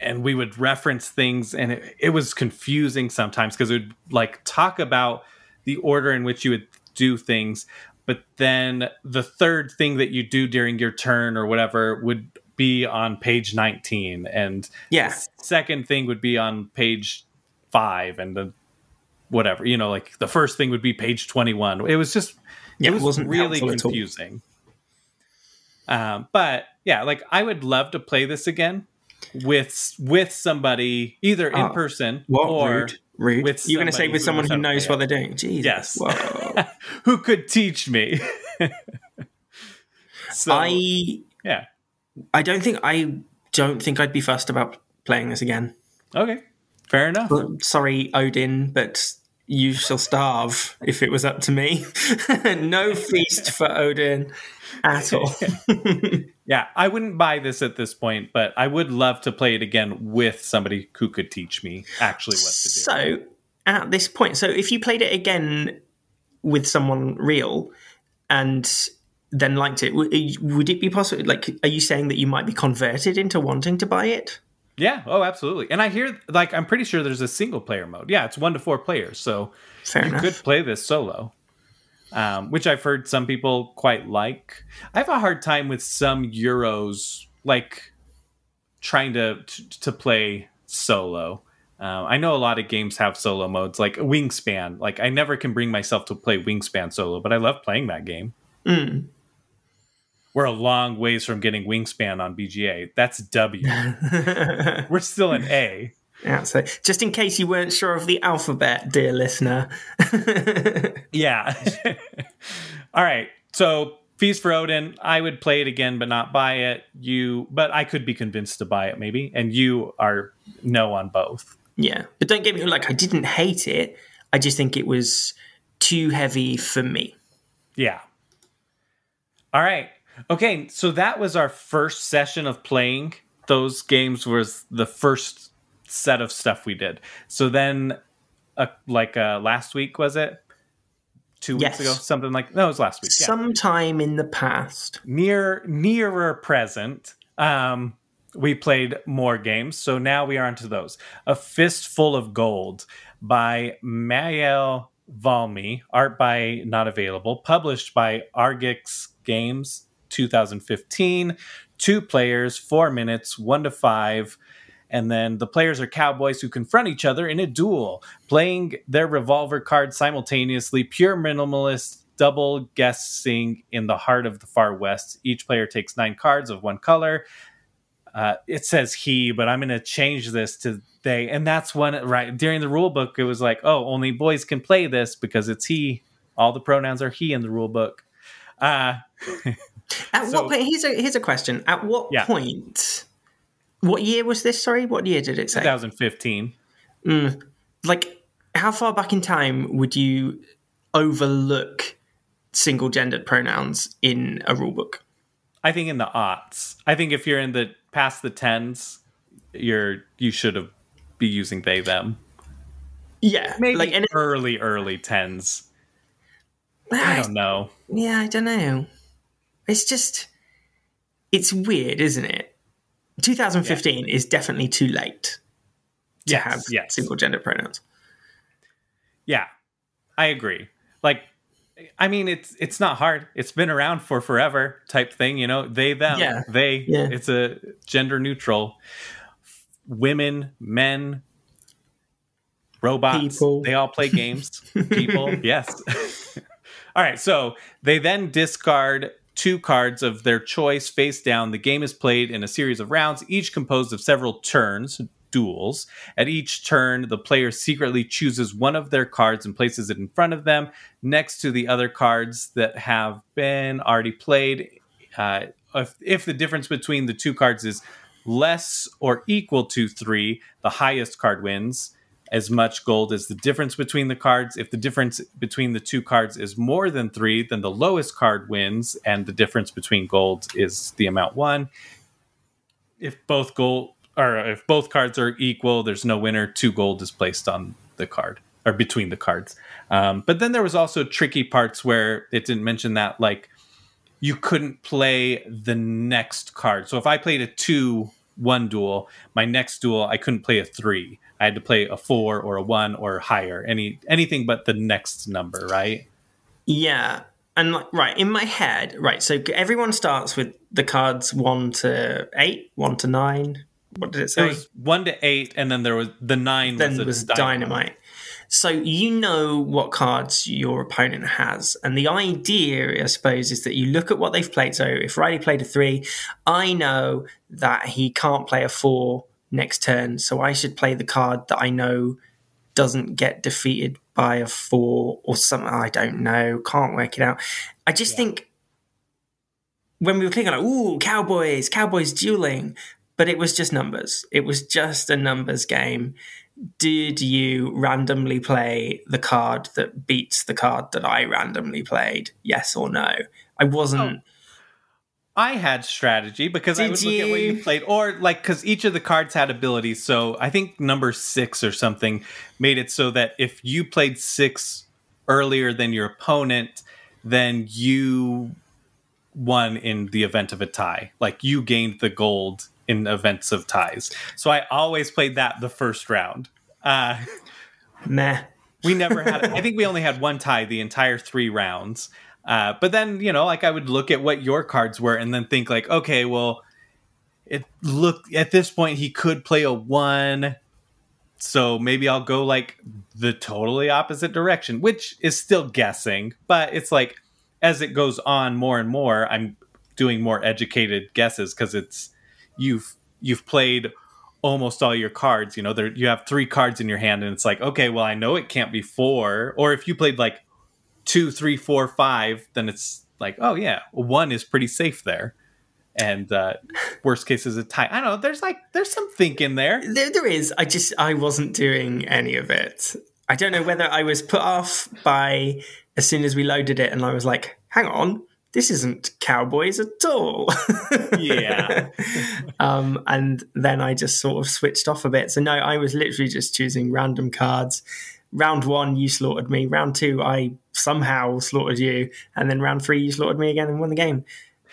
and we would reference things and it, it was confusing sometimes because it would like talk about the order in which you would do things but then the third thing that you do during your turn or whatever would be on page 19 and Yeah. second thing would be on page 5 and the whatever you know like the first thing would be page 21 it was just Yeah, it it was wasn't really helpful at all. confusing um, but yeah like i would love to play this again with with somebody either in Oh, person What? or rude. Rude. with You're going to say with someone who knows what they're doing. Jesus. Yes. Whoa. who could teach me so I yeah I don't think I don't think I'd be fussed about playing this again. okay fair enough But, sorry, Odin, but you shall starve if it was up to me. no feast for Odin at all. yeah i wouldn't buy this at this point but i would love to play it again with somebody who could teach me actually what to do so at this point, so if you played it again with someone real and then liked it, would, would it be possible? Like, are you saying that you might be converted into wanting to buy it? Yeah oh absolutely. And i hear like i'm pretty sure there's a single player mode. Yeah it's one to four players so Fair you enough. could play this solo um, which i've heard some people quite like. I have a hard time with some euros like trying to to, to play solo. Um, i know a lot of games have solo modes like wingspan. Like i never can bring myself to play wingspan solo but i love playing that game. Mm. We're a long ways from getting wingspan on bga that's w we're still an a Yeah, so just in case you weren't sure of the alphabet, dear listener. Yeah. All right. So Feast for Odin, I would play it again, but not buy it. You, but I could be convinced to buy it, maybe. And you are no on both. yeah, but don't get me wrong, like I didn't hate it. I just think it was too heavy for me. Yeah. All right. Okay. So that was our first session of playing. Those games was the first set of stuff we did. So then, uh, like uh, last week, was it? Two Yes. weeks ago, something like no, it was last week. Yeah. Sometime in the past, near nearer present um we played more games so now we are onto those a fistful of gold by mael Valmy, art by not available, published by Argix Games 2015. Two players, four minutes, one to five. And then the players are cowboys who confront each other in a duel, playing their revolver cards simultaneously, pure minimalist double guessing in the heart of the far west. Each player takes nine cards of one color. Uh, it says he, but I'm going to change this to they. And that's when, right during the rule book, it was like, oh, only boys can play this because it's he. All the pronouns are he in the rule book. Uh, At So- what point? Here's a here's a question. At what Yeah. point? What year was this? Sorry, what year did it say? 2015. Mm. Like, how far back in time would you overlook single gendered pronouns in a rule book? I think in the aughts. I think if you're in the past the tens, you're you should have be using they them. Yeah, Maybe like and early early tens. I don't know. Yeah, I don't know. It's just, it's weird, isn't it? 2015 is definitely too late to Yes, have yes. single gender pronouns. Yeah, I agree. Like, I mean, it's it's not hard. It's been around for forever, type thing. You know, they them Yeah. they. Yeah. It's a gender neutral. Women, men, robots. People. They all play games. People, yes. all right. So they then discard two cards of their choice face down. The game is played in a series of rounds, each composed of several turns, duels. At each turn, the player secretly chooses one of their cards and places it in front of them next to the other cards that have been already played. Uh, if, if the difference between the two cards is less or equal to three, the highest card wins as much gold as the difference between the cards. If the difference between the two cards is more than three, then the lowest card wins, and the difference between gold is the amount won. If both gold or if both cards are equal, there's no winner. Two gold is placed on the card or between the cards. Um, but then there was also tricky parts where it didn't mention that, like you couldn't play the next card. So if I played a two one duel, my next duel I couldn't play a three. I had to play a four or a one or higher. Any anything but the next number, right? Yeah. And like, right, in my head, right, so everyone starts with the cards 1 to 8, 1 to 9. What did it say? There was one to eight, and then there was the nine. then was, was dynamite. So you know what cards your opponent has, and the idea, I suppose, is that you look at what they've played. So if Riley played a three, I know that he can't play a four next turn, so I should play the card that I know doesn't get defeated by a four or something. I don't know, can't work it out. I just think when we were clicking, like, ooh, cowboys, cowboys dueling, but it was just numbers. It was just a numbers game did you randomly play the card that beats the card that I randomly played? Yes or no? I wasn't. Oh. I had strategy because I Did would look at what you you? played, or like because each of the cards had abilities. So I think number six or something made it so that if you played six earlier than your opponent, then you won in the event of a tie. Like you gained the gold in events of ties. So I always played that the first round. Uh, Meh. we never had. I think we only had one tie the entire three rounds. Uh, but then you know, like I would look at what your cards were and then think like, okay, well, it look at this point he could play a one, so maybe I'll go like the totally opposite direction, which is still guessing. But it's like as it goes on more and more, I'm doing more educated guesses because it's you've you've played almost all your cards. You know, there you have three cards in your hand, and it's like, okay, well, I know it can't be four. Or if you played like two, three, four, five, then it's like, oh yeah, one is pretty safe there. And uh, worst case is a tie. I don't know. There's like there's some thinking there. There, there is. I just I wasn't doing any of it. I don't know whether I was put off by as soon as we loaded it, and I was like, "Hang on, this isn't cowboys at all." Yeah. um, and then I just sort of switched off a bit. So no, I was literally just choosing random cards. Round one, you slaughtered me. Round two, I somehow slaughtered you, and then round three, you slaughtered me again and won the game.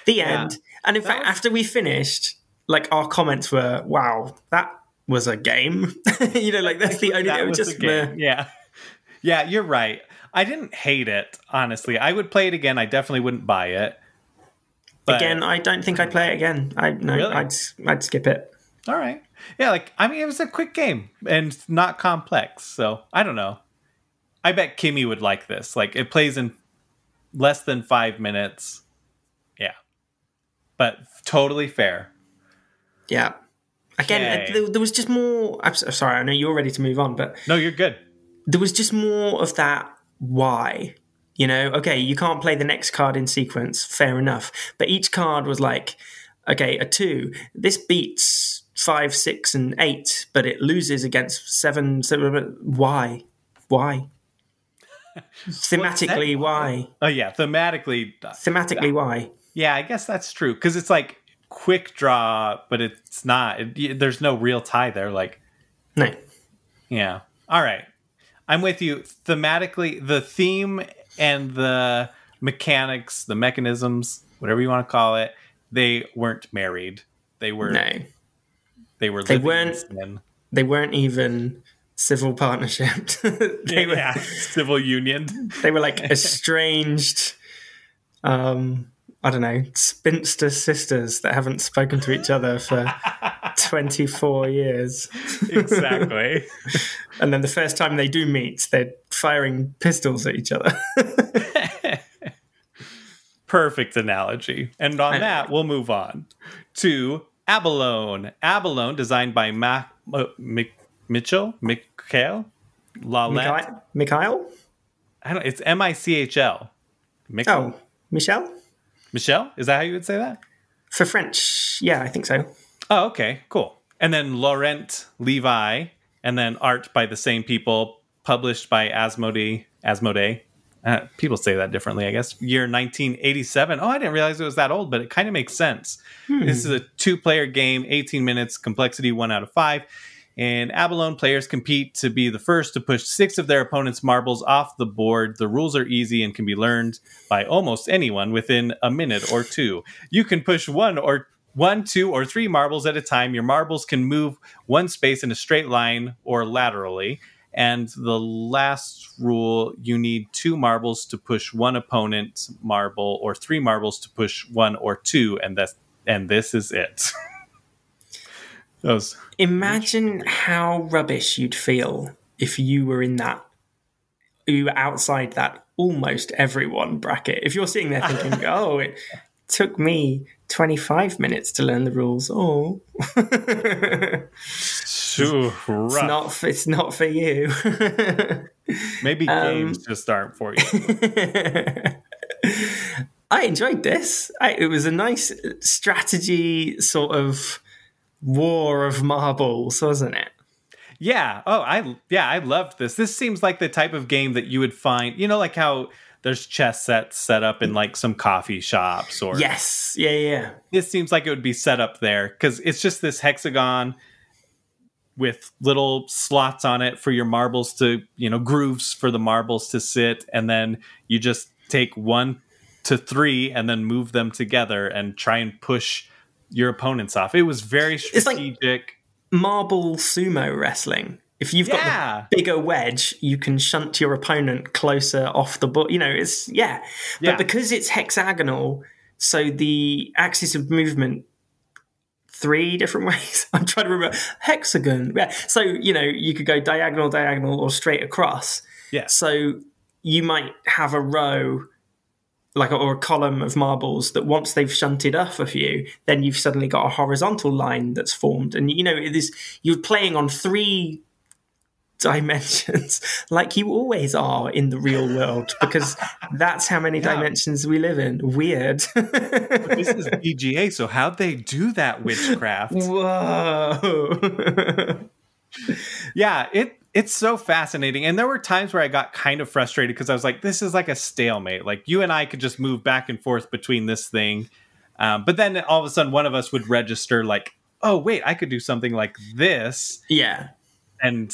The end. And in fact, was- after we finished, like our comments were, "Wow, that was a game." you know, like that's the only. That it was just game. Yeah. Yeah, you're right. I didn't hate it, honestly. I would play it again. I definitely wouldn't buy it. But- Again, I don't think I'd play it again. I no, Really? I'd I'd skip it. All right. Yeah, like I mean, it was a quick game and not complex, so I don't know. I bet Kimmy would like this. Like it plays in less than five minutes. Yeah, but totally fair. Yeah. Again, there was just more. I'm sorry, I know you're ready to move on, but No, you're good. there was just more of that why. You know, okay, you can't play the next card in sequence, fair enough. But each card was like, okay, a two. This beats five, six, and eight, but it loses against seven. So why? Why? Thematically, why? Oh yeah, thematically, uh, Thematically, why? yeah, I guess that's true because it's like quick draw, but it's not. It, there's no real tie there. Like No. Yeah. All right. I'm with you. Thematically, the theme and the mechanics, the mechanisms, whatever you want to call it, they weren't married. They were. No. They were they weren't. They weren't even civil partnership. they were yeah. Civil union. they were like estranged um i don't know spinster sisters that haven't spoken to each other for 24 years exactly. and then the first time they do meet they're firing pistols at each other Perfect analogy. And on that, we'll move on to Abalone. Abalone, designed by Ma- uh, Mick- Mitchell, Mikhail, Lalet. mikhail, mikhail? I don't. It's M I C H L. Oh michelle Michelle, is that how you would say that? for french yeah i think so Oh, okay, cool. And then Laurent Levi, and then art by the same people, published by Asmodee. Asmodee. Uh, people say that differently, I guess. Year 1987. Oh, I didn't realize it was that old, but it kind of makes sense. This is a two player game, 18 minutes, complexity one out of five. And Abalone, players compete to be the first to push six of their opponent's marbles off the board. The rules are easy and can be learned by almost anyone within a minute or two. You can push one or one, two, or three marbles at a time. Your marbles can move one space in a straight line or laterally. And the last rule, you need two marbles to push one opponent's marble, or three marbles to push one or two, and that's and this is it. Imagine how rubbish you'd feel if you were in that you were outside that almost everyone bracket if you're sitting there thinking oh it took me 25 minutes to learn the rules oh Ooh, it's not for, it's not for you Maybe Um, games just aren't for you. I enjoyed this. I, it was a nice strategy sort of war of marbles, wasn't it? Yeah. Oh, I yeah, I loved this. This seems like the type of game that you would find. You know, like how there's chess sets set up in like some coffee shops, or Yes. Yeah, yeah. this seems like it would be set up there because it's just this hexagon with little slots on it for your marbles to, you know, grooves for the marbles to sit, and then you just take one to three and then move them together and try and push your opponents off. It was very like- strategic. Marble sumo wrestling. If you've got Yeah. the bigger wedge, you can shunt your opponent closer off the board. You know, it's yeah. Yeah. But because it's hexagonal, so the axis of movement three different ways. I'm trying to remember hexagon. Yeah. So you know, you could go diagonal, diagonal, or straight across. Yeah. So you might have a row, like or a column of marbles that once they've shunted off a few, then you've suddenly got a horizontal line that's formed, and you know it is you're playing on three dimensions like you always are in the real world because that's how many Yeah. dimensions we live in weird this is BGA, so how'd they do that witchcraft? whoa yeah, it it's so fascinating. And there were times where I got kind of frustrated because I was like, this is like a stalemate. Like you and I could just move back and forth between this thing. Um, but then all of a sudden one of us would register like, oh wait, I could do something like this. yeah And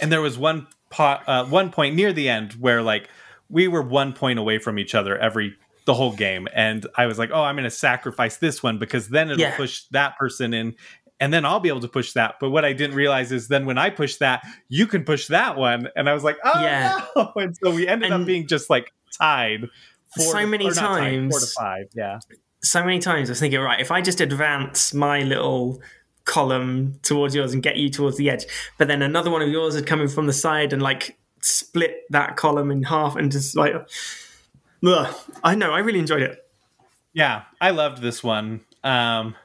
and there was one pot uh, one point near the end where like we were one point away from each other every the whole game. And I was like, oh, I'm gonna sacrifice this one because then it'll Yeah. push that person in and then I'll be able to push that. But what I didn't realize is then when I push that, you can push that one. And I was like, oh Yeah. no. And so we ended up being just like tied. four So many not tied, four to times- five. Yeah. so many times I was thinking, right, if I just advance my little column towards yours and get you towards the edge, but then another one of yours had come in from the side and like split that column in half and just like, ugh. I know, I really enjoyed it. Yeah, I loved this one. Um,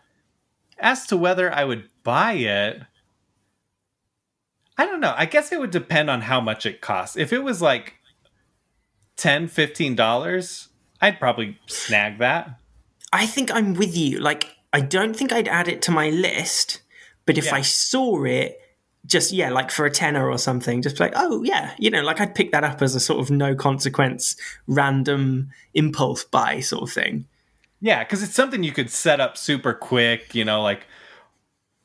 as to whether I would buy it, I don't know. I guess it would depend on how much it costs. If it was like 10 dollars, I'd probably snag that. I think I'm with you. Like, I don't think I'd add it to my list, but if Yeah. I saw it, just yeah, like for a tenner or something, just like, oh yeah, you know, like I'd pick that up as a sort of no consequence, random impulse buy sort of thing. Yeah, because it's something you could set up super quick, you know, like,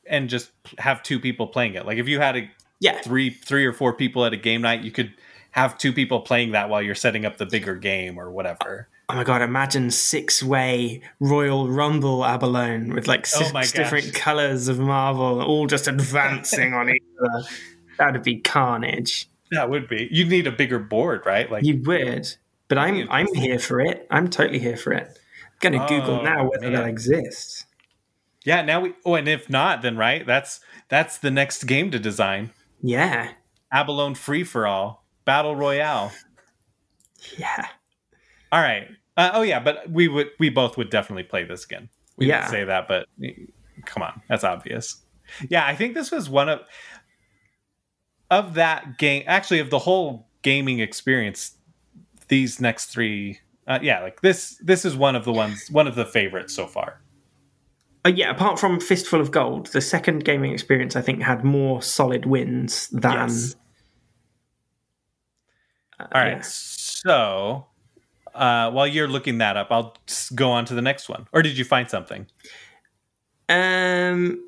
and just have two people playing it. Like if you had a Yeah, three, three or four people at a game night, you could have two people playing that while you're setting up the bigger game or whatever. Oh my god, imagine six way Royal Rumble abalone with like Oh six gosh. different colours of Marvel all just advancing on each other. That'd be carnage. That would be. You'd need a bigger board, right? Like You would. But I'm I'm here for it. I'm totally here for it. I'm gonna Google Oh, now whether man. that exists. Yeah, now we. Oh, and if not, then right, that's that's the next game to design. Yeah. Abalone free for all battle royale. Yeah. All right. Uh, oh yeah, but we would we both would definitely play this again. We Yeah. say that, but come on, that's obvious. Yeah, I think this was one of of that game. Actually, of the whole gaming experience, these next three. Uh, yeah, like this. This is one of the ones, one of the favorites so far. Uh, yeah, apart from Fistful of Gold, the second gaming experience I think had more solid wins than Yes. uh, All right. yeah. So, uh, while you're looking that up, I'll just go on to the next one. Or did you find something? Um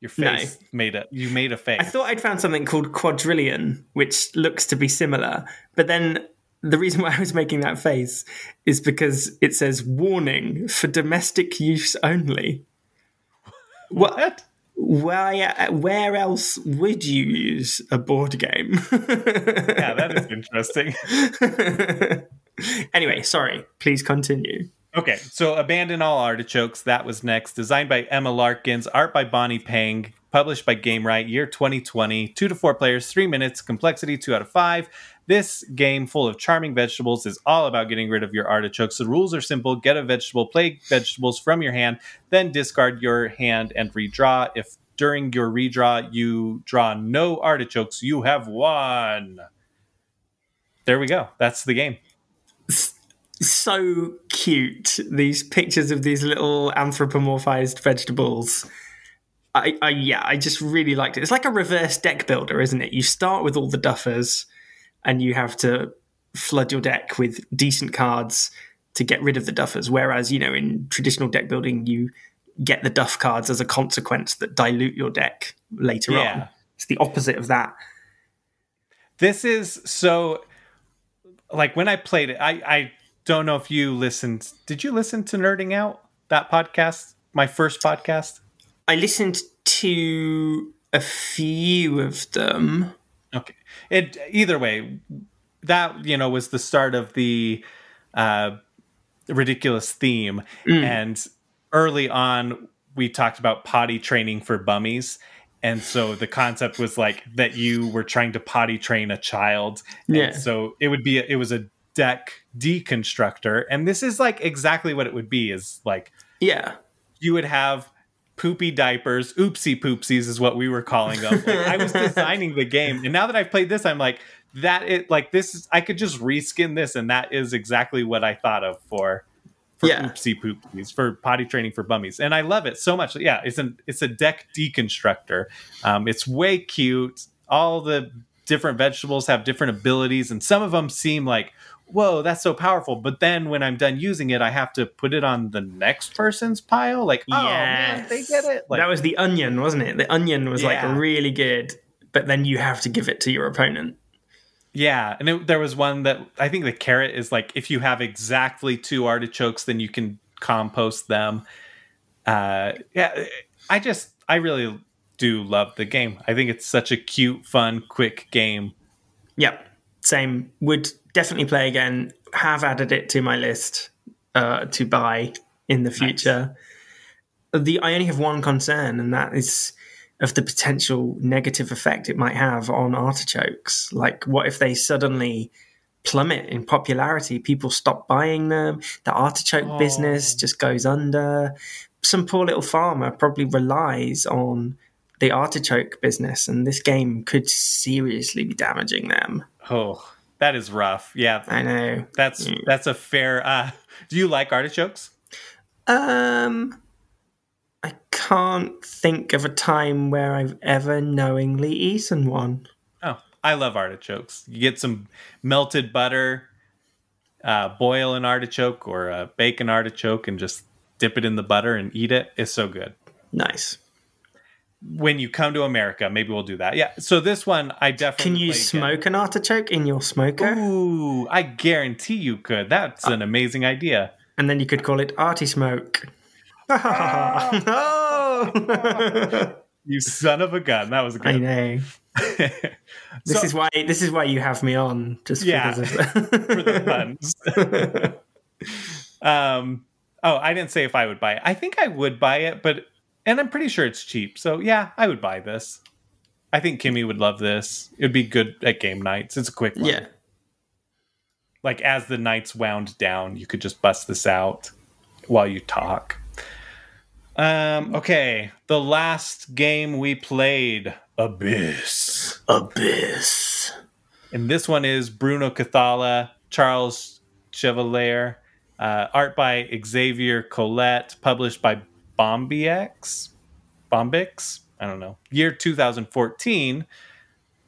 Your No. face made a you made a face. I thought I'd found something called Quadrillion, which looks to be similar. But then the reason why I was making that face is because it says warning for domestic use only. What? Why, uh, where else would you use a board game? Yeah, that is interesting. anyway, sorry. Please continue. Okay, so Abandon All Artichokes, that was next. Designed by Emma Larkins, art by Bonnie Pang, published by Gamewright, year 2020. Two to four players, three minutes, complexity two out of five. This game, full of charming vegetables, is all about getting rid of your artichokes. The rules are simple get a vegetable, play vegetables from your hand, then discard your hand and redraw. If during your redraw you draw no artichokes, you have won. There we go. That's the game. so cute. These pictures of these little anthropomorphized vegetables. I, I yeah, I just really liked it. It's like a reverse deck builder, isn't it? You start with all the duffers, and you have to flood your deck with decent cards to get rid of the duffers. Whereas you know in traditional deck building, you get the duff cards as a consequence that dilute your deck later Yeah. on. It's the opposite of that. this is so like when I played it, I I don't know if you listened. Did you listen to Nerding Out that podcast? My first podcast. I listened to a few of them. Okay. It either way, that you know was the start of the uh, ridiculous theme, and early on we talked about potty training for bummies. And so the concept was like that you were trying to potty train a child. And Yeah. so it would be a, it was a deck deconstructor, and this is like exactly what it would be. Is like Yeah. you would have poopy diapers, oopsie poopsies is what we were calling them. Like, I was designing the game, and now that I've played this, I'm like that. It like this is I could just reskin this, and that is exactly what I thought of for for Yeah. oopsie poopsies for potty training for bummies, and I love it so much. Yeah, it's an it's a deck deconstructor. Um, it's way cute. All the different vegetables have different abilities, and some of them seem like whoa, that's so powerful. But then when I'm done using it, I have to put it on the next person's pile. Like, oh man, they get it. Like, that was the onion, wasn't it? The onion was Yeah. like really good, but then you have to give it to your opponent. yeah. And it, there was one that I think the carrot is like if you have exactly two artichokes, then you can compost them. Uh, yeah, I just I really do love the game. I think it's such a cute, fun, quick game. Yep, same. Would definitely play again. Have added it to my list uh, to buy in the future. The I only have one concern, and that is of the potential negative effect it might have on artichokes. Like, what if they suddenly plummet in popularity? People stop buying them. The artichoke Oh. business just goes under. Some poor little farmer probably relies on the artichoke business, and this game could seriously be damaging them. Oh, that is rough. Yeah, I know. that's that's a fair. Uh, do you like artichokes? Um, I can't think of a time where I've ever knowingly eaten one. Oh, I love artichokes. You get some melted butter, uh, boil an artichoke or uh, bake an artichoke, and just dip it in the butter and eat it. It's so good. Nice. When you come to America, maybe we'll do that. Yeah. So this one, I definitely Can you again. smoke an artichoke in your smoker? Ooh, I guarantee you could. That's an amazing idea. And then you could call it arty smoke. oh! You son of a gun. That was a great. I good. know. This So- is why this is why you have me on just Yeah, because of for the puns. um, oh, I didn't say if I would buy it. I think I would buy it, but and I'm pretty sure it's cheap. So yeah, I would buy this. I think Kimmy would love this. It'd be good at game nights. It's a quick one. yeah. Like as the nights wound down, you could just bust this out while you talk. Um, okay, the last game we played, Abyss. Abyss. And this one is Bruno Cathala, Charles Chevallier, uh, art by Xavier Collette, published by Bombyx. Bombyx? I don't know. Year 2014.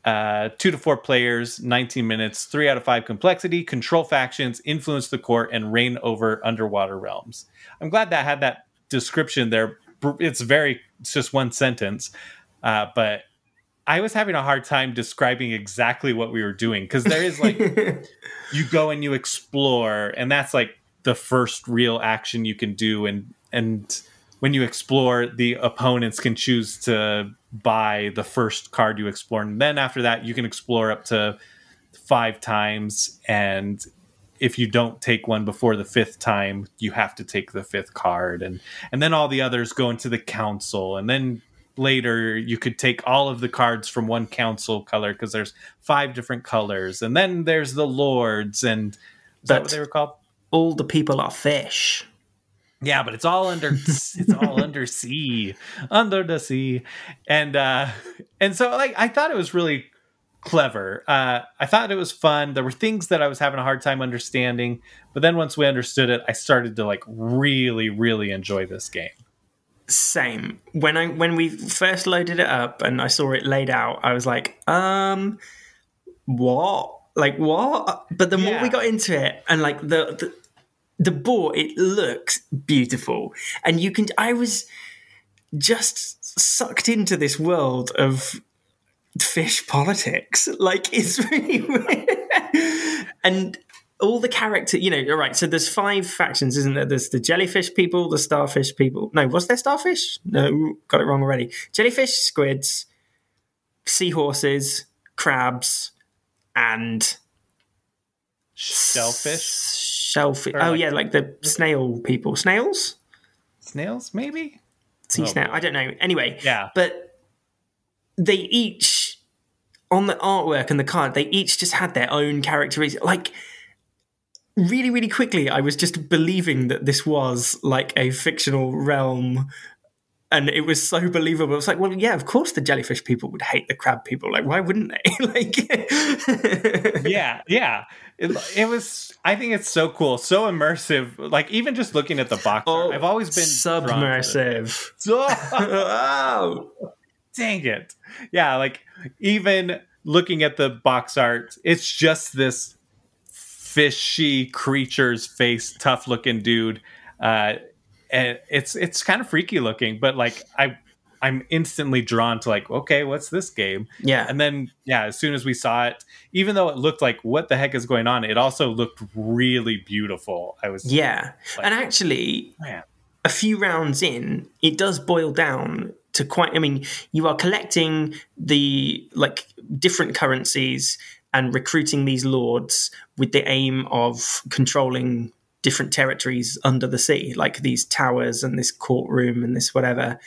Uh, two to four players, 19 minutes, three out of five complexity, control factions, influence the court, and reign over underwater realms. I'm glad that had that description there. It's very, it's just one sentence. Uh, but I was having a hard time describing exactly what we were doing because there is like you go and you explore, and that's like the first real action you can do. And and when you explore, the opponents can choose to buy the first card you explore, and then after that, you can explore up to five times. And if you don't take one before the fifth time, you have to take the fifth card, and and then all the others go into the council, and then later you could take all of the cards from one council color because there's five different colors. And then there's the lords and is that what they were called? All the people are fish. Yeah but it's all under it's all under sea under the sea and uh and so like i thought it was really clever uh i thought it was fun there were things that i was having a hard time understanding but then once we understood it i started to like really really enjoy this game Same. When I when we first loaded it up and I saw it laid out, I was like, um, what? Like what? But the more we got into it, and like the the, the board, it looks beautiful, and you can. I was just sucked into this world of fish politics. Like it's really weird. and all the character, you know, all right. So there's five factions, isn't there? There's the jellyfish people, the starfish people. No, was there starfish? No, got it wrong already. Jellyfish, squids, seahorses, crabs, and shellfish shellfish. Or Oh like- yeah, like the snail people. Snails, snails maybe sea Oh, snail. I don't know. Anyway, yeah but they each on the artwork and the card they each just had their own characteristics like really really quickly i was just believing that this was like a fictional realm and it was so believable. It was like, well, yeah, of course the jellyfish people would hate the crab people. Like, why wouldn't they? like, yeah, yeah. It, it was. I think it's so cool, so immersive. Like even just looking at the box, oh, I've always been drawn to it. submersive. Oh, oh, dang it! Yeah, like even looking at the box art, it's just this fishy creature's face, tough looking dude. Uh, and it's it's kind of freaky looking, but like I. I'm instantly drawn to like, okay, what's this game? yeah. And then, yeah, as soon as we saw it, even though it looked like what the heck is going on, it also looked really beautiful. I was, Yeah. Like- and actually, man, a few rounds in, it does boil down to quite. I mean, you are collecting the like different currencies and recruiting these lords with the aim of controlling different territories under the sea, like these towers and this courtroom and this whatever.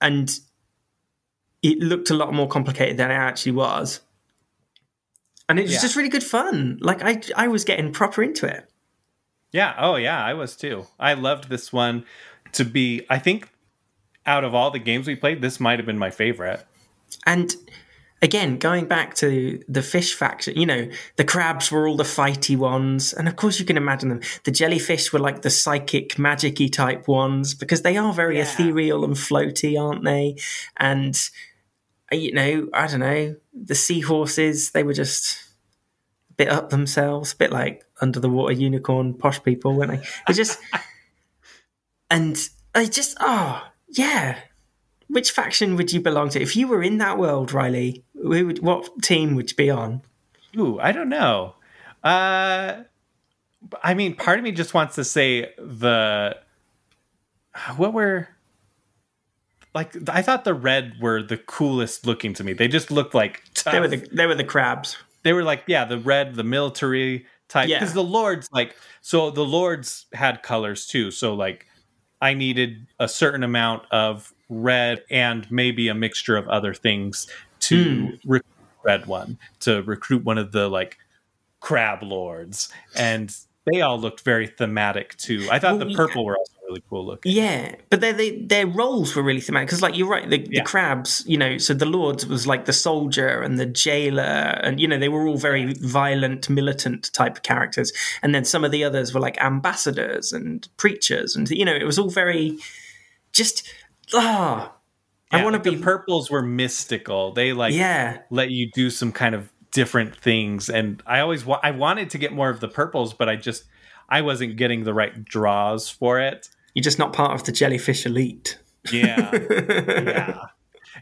And it looked a lot more complicated than it actually was. And it was Yeah. just really good fun. Like I I was getting proper into it. Yeah. Oh, yeah. I was too. I loved this one to be. I think out of all the games we played, this might have been my favorite. And again, going back to the fish faction, you know, the crabs were all the fighty ones. And of course, you can imagine them. The jellyfish were like the psychic, magic y type ones because they are very Yeah. ethereal and floaty, aren't they? And, uh, you know, I don't know, the seahorses, they were just a bit up themselves, a bit like under the water unicorn posh people, weren't they? It just. and I just, oh, yeah. Which faction would you belong to? If you were in that world, Riley, who would, what team would you be on? Ooh, I don't know. Uh, I mean, part of me just wants to say the what were like. I thought the red were the coolest looking to me. They just looked like tough. They were the they were the crabs. they were like yeah the red the military type Yeah. because the lords like so the lords had colors too so like i needed a certain amount of red and maybe a mixture of other things to recruit red one to recruit one of the like crab lords and they all looked very thematic too i thought Well, the yeah. purple were also really cool looking Yeah, but their they, their roles were really thematic because, like, you're right. The, Yeah. the crabs, you know, so the lords was like the soldier and the jailer, and you know, they were all very violent, militant type characters. And then some of the others were like ambassadors and preachers, and you know, it was all very just ah. Yeah, want to the be purples were mystical they like yeah. let you do some kind of different things and i always wa- i wanted to get more of the purples but i just i wasn't getting the right draws for it You're just not part of the jellyfish elite. yeah yeah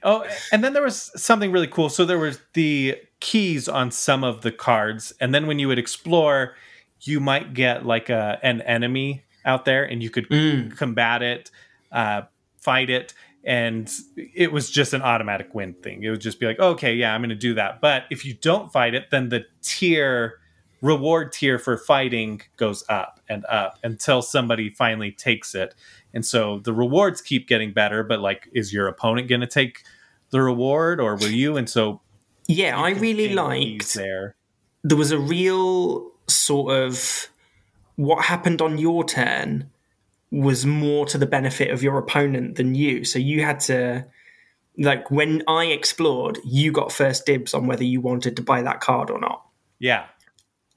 oh and then there was something really cool so there was the keys on some of the cards and then when you would explore you might get like a an enemy out there and you could Mm. combat it uh fight it and it was just an automatic win thing. It would just be like okay yeah i'm gonna do that. But if you don't fight it then the tier reward tier for fighting goes up and up until somebody finally takes it. And so the rewards keep getting better but like is your opponent gonna take the reward or will you? And so Yeah, I really liked there. there was a real sort of what happened on your turn was more to the benefit of your opponent than you. So you had to like when I explored, you got first dibs on whether you wanted to buy that card or not. yeah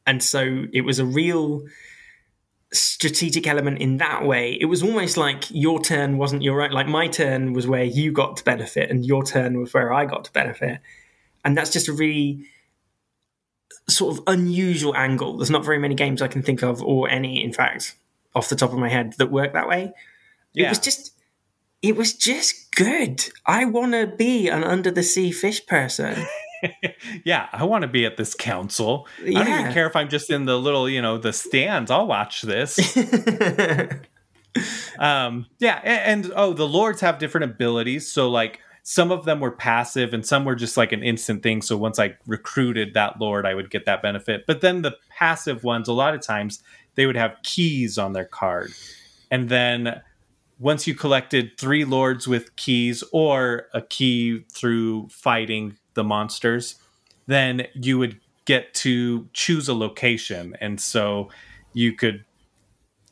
And so it was a real strategic element in that way. It was almost like your turn wasn't your own. Like my turn was where you got to benefit, and your turn was where I got to benefit. And that's just a really sort of unusual angle. There's not very many games I can think of, or any, in fact, off the top of my head, that work that way. It was just. It was just good. I want to be an under the sea fish person. yeah i want to be at this council i don't even care if i'm just in the little you know the stands i'll watch this um yeah and, and oh the lords have different abilities so like some of them were passive and some were just like an instant thing so once i recruited that lord i would get that benefit but then the passive ones a lot of times they would have keys on their card. And then once you collected three lords with keys or a key through fighting the monsters then you would get to choose a location. And so you could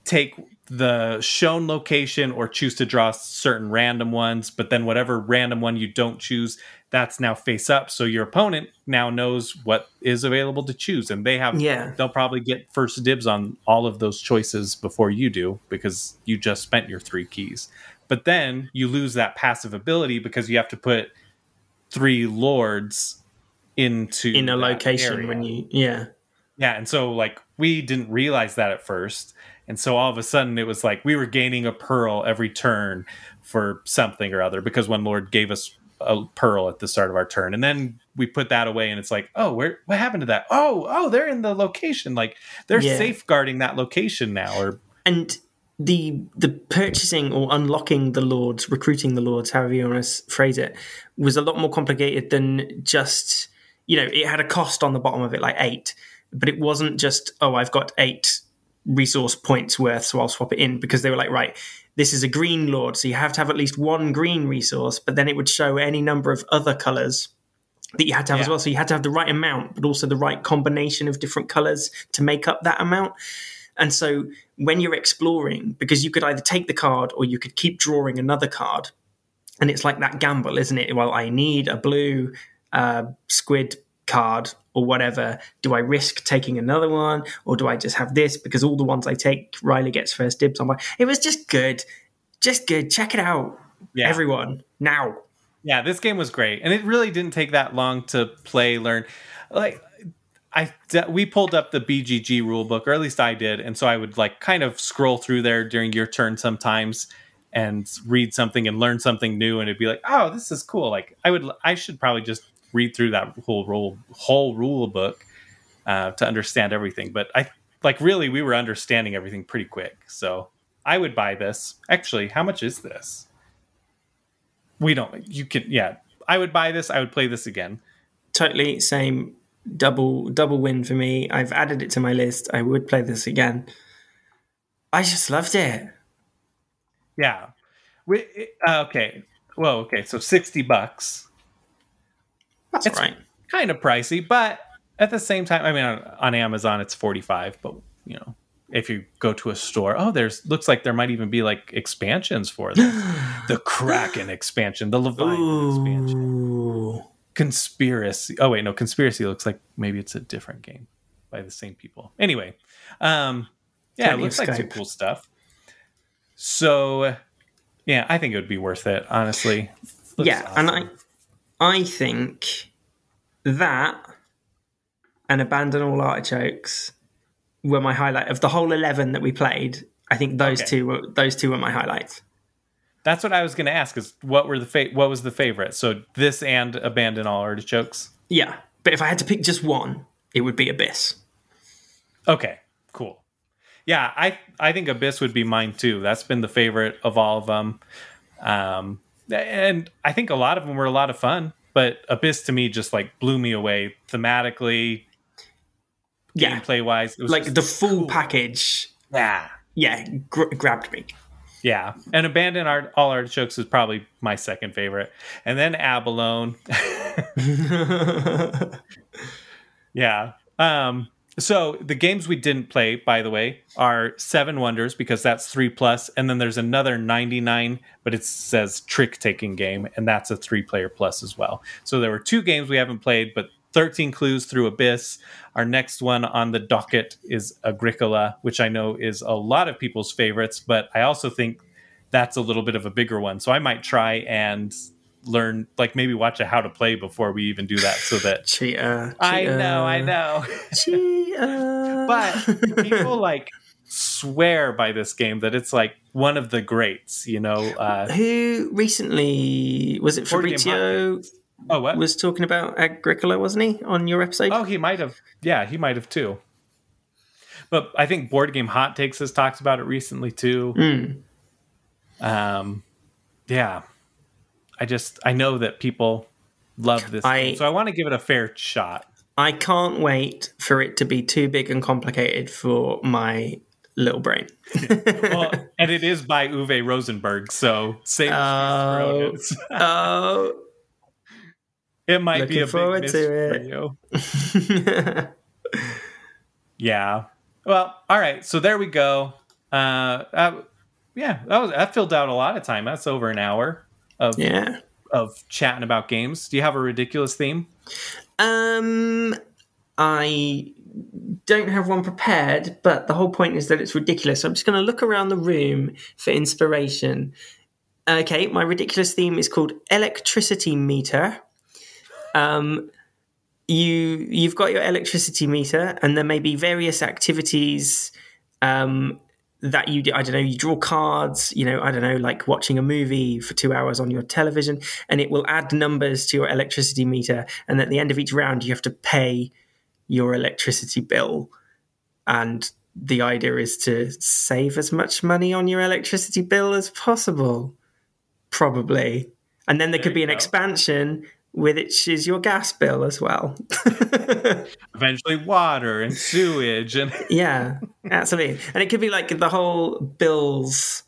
take the shown location or choose to draw certain random ones but then whatever random one you don't choose that's now face up so your opponent now knows what is available to choose and they have Yeah. they'll probably get first dibs on all of those choices before you do because you just spent your three keys but then you lose that passive ability because you have to put three lords into in a location area. when you yeah Yeah, and so like we didn't realize that at first. And so all of a sudden it was like we were gaining a pearl every turn for something or other because one lord gave us a pearl at the start of our turn. And then we put that away and it's like, "Oh, where what happened to that? Oh, oh, they're in the location. Like they're Yeah. safeguarding that location now or and the the purchasing or unlocking the lords, recruiting the lords, however you want to phrase it, was a lot more complicated than just you know it had a cost on the bottom of it like eight, but it wasn't just oh I've got eight resource points worth, so I'll swap it in because they were like right. This is a green lord, so you have to have at least one green resource, but then it would show any number of other colors that you had to have as well. So you had to have the right amount, but also the right combination of different colors to make up that amount. And so when you're exploring, because you could either take the card or you could keep drawing another card, and it's like that gamble, isn't it? Well, I need a blue uh, squid card or whatever. Do I risk taking another one, or do I just have this because all the ones I take, Riley gets first dibs on? My it was just good, just good. Check it out, Yeah. everyone now. Yeah, this game was great, and it really didn't take that long to play, learn. Like, I we pulled up the BGG rule book, or at least I did, and so I would like kind of scroll through there during your turn sometimes and read something and learn something new, and it'd be like, oh, this is cool. Like, I would, I should probably just read through that whole rule whole rule book uh, to understand everything. But I like really, we were understanding everything pretty quick, so I would buy this. Actually, how much is this? we don't you can yeah. I would buy this. I would play this again. Totally same. Double double win for me. I've added it to my list. I would play this again. I just loved it. Yeah. We, uh, okay. Well okay. So 60 bucks that's It's- right. kind of pricey but at the same time i mean on, on amazon it's 45 but you know if you go to a store oh there's looks like there might even be like expansions for this the kraken expansion the leviathan expansion. Conspiracy oh wait no conspiracy looks like maybe it's a different game by the same people. Anyway um yeah Plenty it looks like some cool stuff. So yeah i think it would be worth it honestly. Looks yeah and i awesome. I think that and abandon all artichokes were my highlight. Of the whole 11 that we played i think those Okay. two were those two were my highlights. That's what i was going to ask is what were the fa- what was the favorite? So this and abandon all artichokes yeah but if i had to pick just one it would be abyss. Okay cool. Yeah i i think abyss would be mine too. That's been the favorite of all of them um and i think a lot of them were a lot of fun but abyss to me just like blew me away thematically yeah. gameplay wise it was like the full cool. package. Yeah. Yeah gr- grabbed me. Yeah. And abandon art all artichokes is probably my second favorite. And then abalone. Yeah. Um so the games we didn't play by the way are seven wonders because that's three plus and then there's another 99 but it says trick taking game and that's a three player plus as well. So there were two games we haven't played but 13 clues through abyss. Our next one on the docket is agricola which i know is a lot of people's favorites but i also think that's a little bit of a bigger one. So i might try and learn like maybe watch a how to play before we even do that so that cheater, i cheater, know i know. Cheater. but people like swear by this game that it's like one of the greats you know uh who recently was it Fabrizio oh what? was talking about Agricola, wasn't he, on your episode? oh he might have. Yeah he might have too. But i think board game hot takes has talked about it recently too. Mm. um yeah i just i know that people love this I- game, so i want to give it a fair shot I can't wait for it to be too big and complicated for my little brain. well and it is by uwe rosenberg so same Oh. oh, it might be a big forward miss to for it. you Yeah. Well, all right. So there we go. Uh, uh, yeah, that was that filled out a lot of time. That's over an hour of yeah. of chatting about games. Do you have a ridiculous theme? Um, I don't have one prepared, but the whole point is that it's ridiculous. So I'm just going to look around the room for inspiration. Okay, my ridiculous theme is called electricity meter. Um, you you've got your electricity meter, and there may be various activities um, that you. I don't know. You draw cards. You know, I don't know, like watching a movie for two hours on your television, and it will add numbers to your electricity meter. And at the end of each round, you have to pay your electricity bill, and the idea is to save as much money on your electricity bill as possible. Probably. And then there, could be an go. expansion which is your gas bill as well. Eventually, water and sewage and yeah, absolutely. And it could be like the whole Bills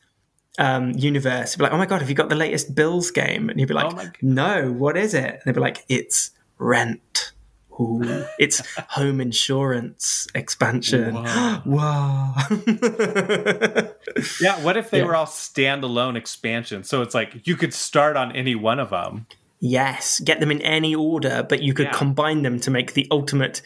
um, universe. It'd be like, oh my god, have you got the latest Bills game? And you'd be like, Oh no, what is it? And they'd be like, it's Rent. Ooh, it's home insurance expansion. Whoa. Wow. yeah. What if they Yeah. were all standalone expansions? So it's like you could start on any one of them. Yes, get them in any order, but you could Yeah. combine them to make the ultimate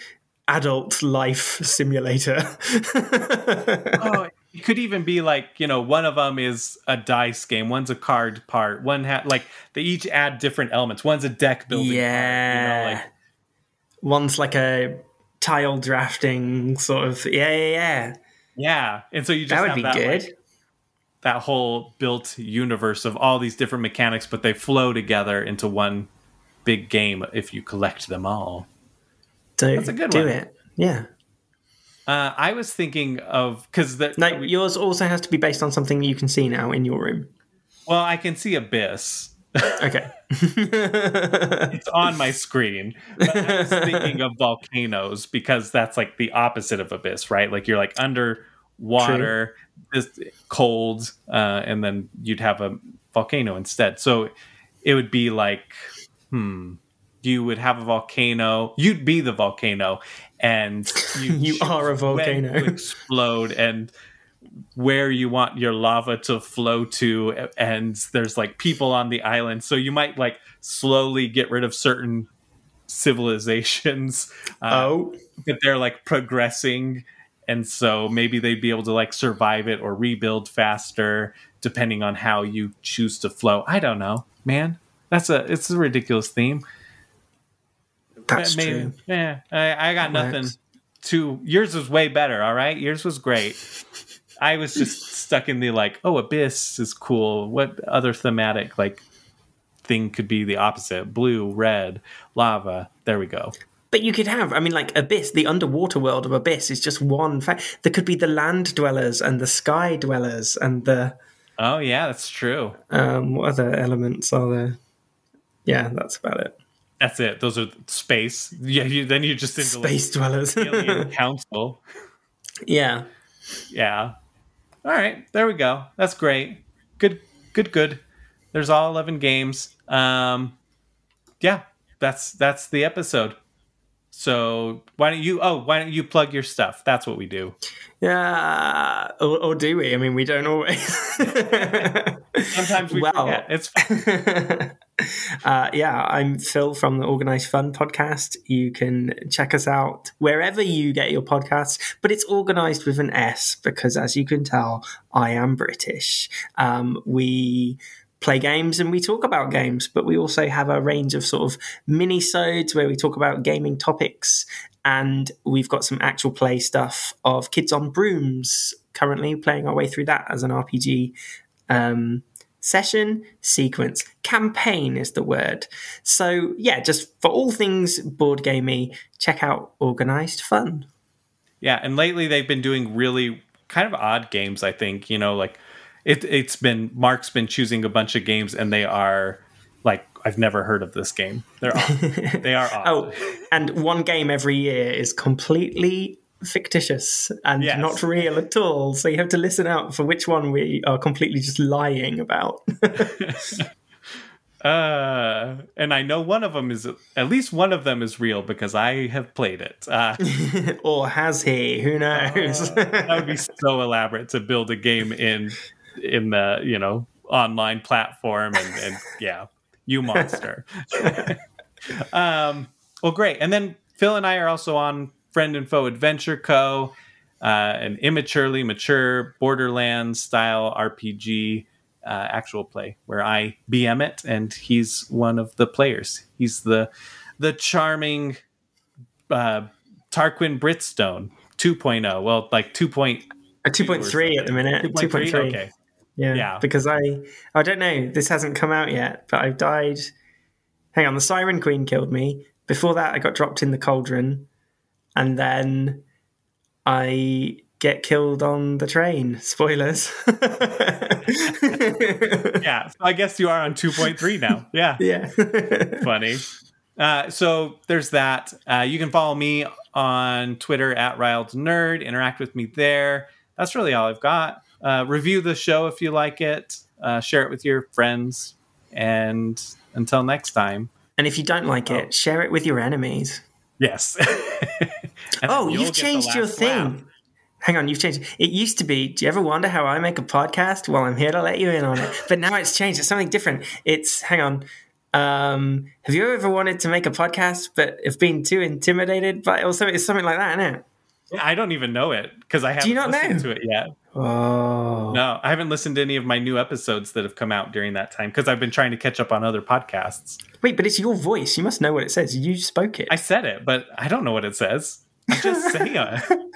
adult life simulator. oh, it could even be like you know one of them is a dice game, one's a card part, one ha- like they each add different elements. One's a deck building. yeah. part, you know, like One's like a tile drafting sort of. Yeah, yeah, yeah. yeah, and so you just That would have be that, good. like, that whole built universe of all these different mechanics, but they flow together into one big game if you collect them all. do That's a good do one. it. Yeah. Uh, I was thinking of because the No, yours also has to be based on something you can see now in your room. well, I can see Abyss. Okay. It's on my screen. But I was thinking of volcanoes because that's like the opposite of Abyss, right? Like you're like underwater, this cold, uh, and then you'd have a volcano instead. So it would be like, hmm, you would have a volcano. You'd be the volcano, and you, You are a volcano. explode and where you want your lava to flow to and there's like people on the island so you might like slowly get rid of certain civilizations uh, oh, but they're like progressing and so maybe they'd be able to like survive it or rebuild faster depending on how you choose to flow. I don't know man. That's a it's a ridiculous theme. That's Maybe- true. yeah i, I got That nothing works. to yours was way better all right? Yours was great. I was just stuck in the like oh abyss is cool. What other thematic like thing could be the opposite? Blue red lava. There we go But you could have, I mean, like Abyss, the underwater world of Abyss is just one fact. There could be the land dwellers and the sky dwellers and the. oh yeah that's true Um, what other elements are there? Yeah, that's about it. that's it those are space yeah you, then you're just into Space dwellers. alien council yeah. Yeah. All right, there we go. That's great. Good, good, good. There's all eleven games. Um, yeah, that's that's the episode. So why don't you? Oh, why don't you plug your stuff? That's what we do. Yeah. Or, or do we? I mean, we don't always. Sometimes we Well- forget. It's fine. uh, yeah, I'm Phil from the Organised Fun podcast. You can check us out wherever you get your podcasts, but it's organized with an S because, as you can tell, I am British. Um, we play games and we talk about games, but we also have a range of sort of mini-sodes where we talk about gaming topics. And we've got some actual play stuff of Kids on Brooms currently playing our way through that as an RPG um, session sequence campaign is the word so yeah just for all things board gamey check out organised fun yeah, and lately they've been doing really kind of odd games. I think you know, like it. It's been Mark's been choosing a bunch of games, and they are like I've never heard of this game. They're they are odd. oh and one game every year is completely fictitious and Yes. not real at all so you have to listen out for which one we are completely just lying about Uh, and I know one of them is at least one of them is real because I have played it. Uh, or has he who knows that would be so elaborate to build a game in in the you know online platform and, and yeah, you monster. um, well, great. And then Phil and I are also on Friend and Foe Adventure Co. Uh, an immaturely mature Borderlands style RPG uh, actual play where I BM it, and he's one of the players. He's the the charming uh, Tarquin Britstone 2.0. Well, like 2. Point, a 2.3 at the minute 2.3? 2.3 Okay. Yeah, Yeah. Because I, I don't know. This hasn't come out yet, but I've died. Hang on, the Siren Queen killed me. Before that, I got dropped in the cauldron, and then I get killed on the train. Spoilers. Yeah, so I guess you are on 2.3 now. Yeah. yeah. funny. Uh, so there's that. Uh, you can follow me on Twitter at Riled Nerd. Interact with me there. That's really all I've got. Uh, review the show if you like it. Uh, share it with your friends. And until next time, and if you don't like it, share it with your enemies. yes. Oh, you've changed your thing. laugh. Hang on, you've changed. It used to be, do you ever wonder how I make a podcast? Well, I'm here to let you in on it. But now it's changed. It's something different. It's, hang on. Um, have you ever wanted to make a podcast but have been too intimidated by Also, it's something like that, isn't it? I don't even know it because I haven't you not listened know? to it yet. Oh. No, I haven't listened to any of my new episodes that have come out during that time because I've been trying to catch up on other podcasts. Wait, but it's your voice. You must know what it says. You spoke it. I said it, but I don't know what it says. I just say it.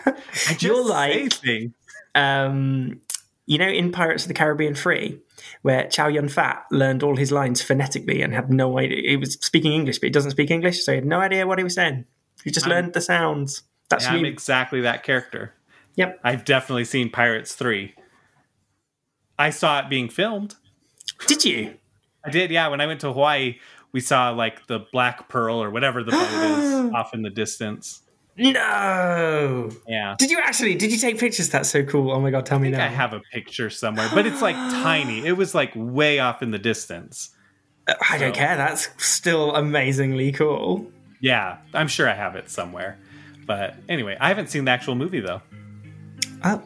I just You're say like- things. um, you know, in Pirates of the Caribbean 3, where Chow Yun Fat learned all his lines phonetically and had no idea. He was speaking English, but he doesn't speak English, so he had no idea what he was saying. He just I'm- learned the sounds. That's I'm exactly that character. yep. I've definitely seen Pirates 3. I saw it being filmed. Did you? I did, yeah. When I went to Hawaii, we saw like the Black Pearl or whatever the boat is off in the distance. No. Yeah. Did you actually? Did you take pictures? That's so cool. Oh my god, tell me I think now. I have a picture somewhere, but it's like tiny. It was like way off in the distance. I don't care. That's still amazingly cool. Yeah, I'm sure I have it somewhere. But anyway, I haven't seen the actual movie though. Oh,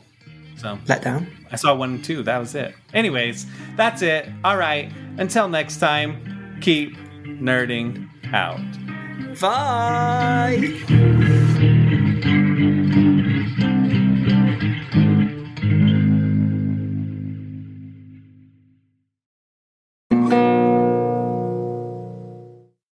So let down. I saw one and two. That was it. Anyways, that's it. All right. Until next time, keep nerding out. Bye.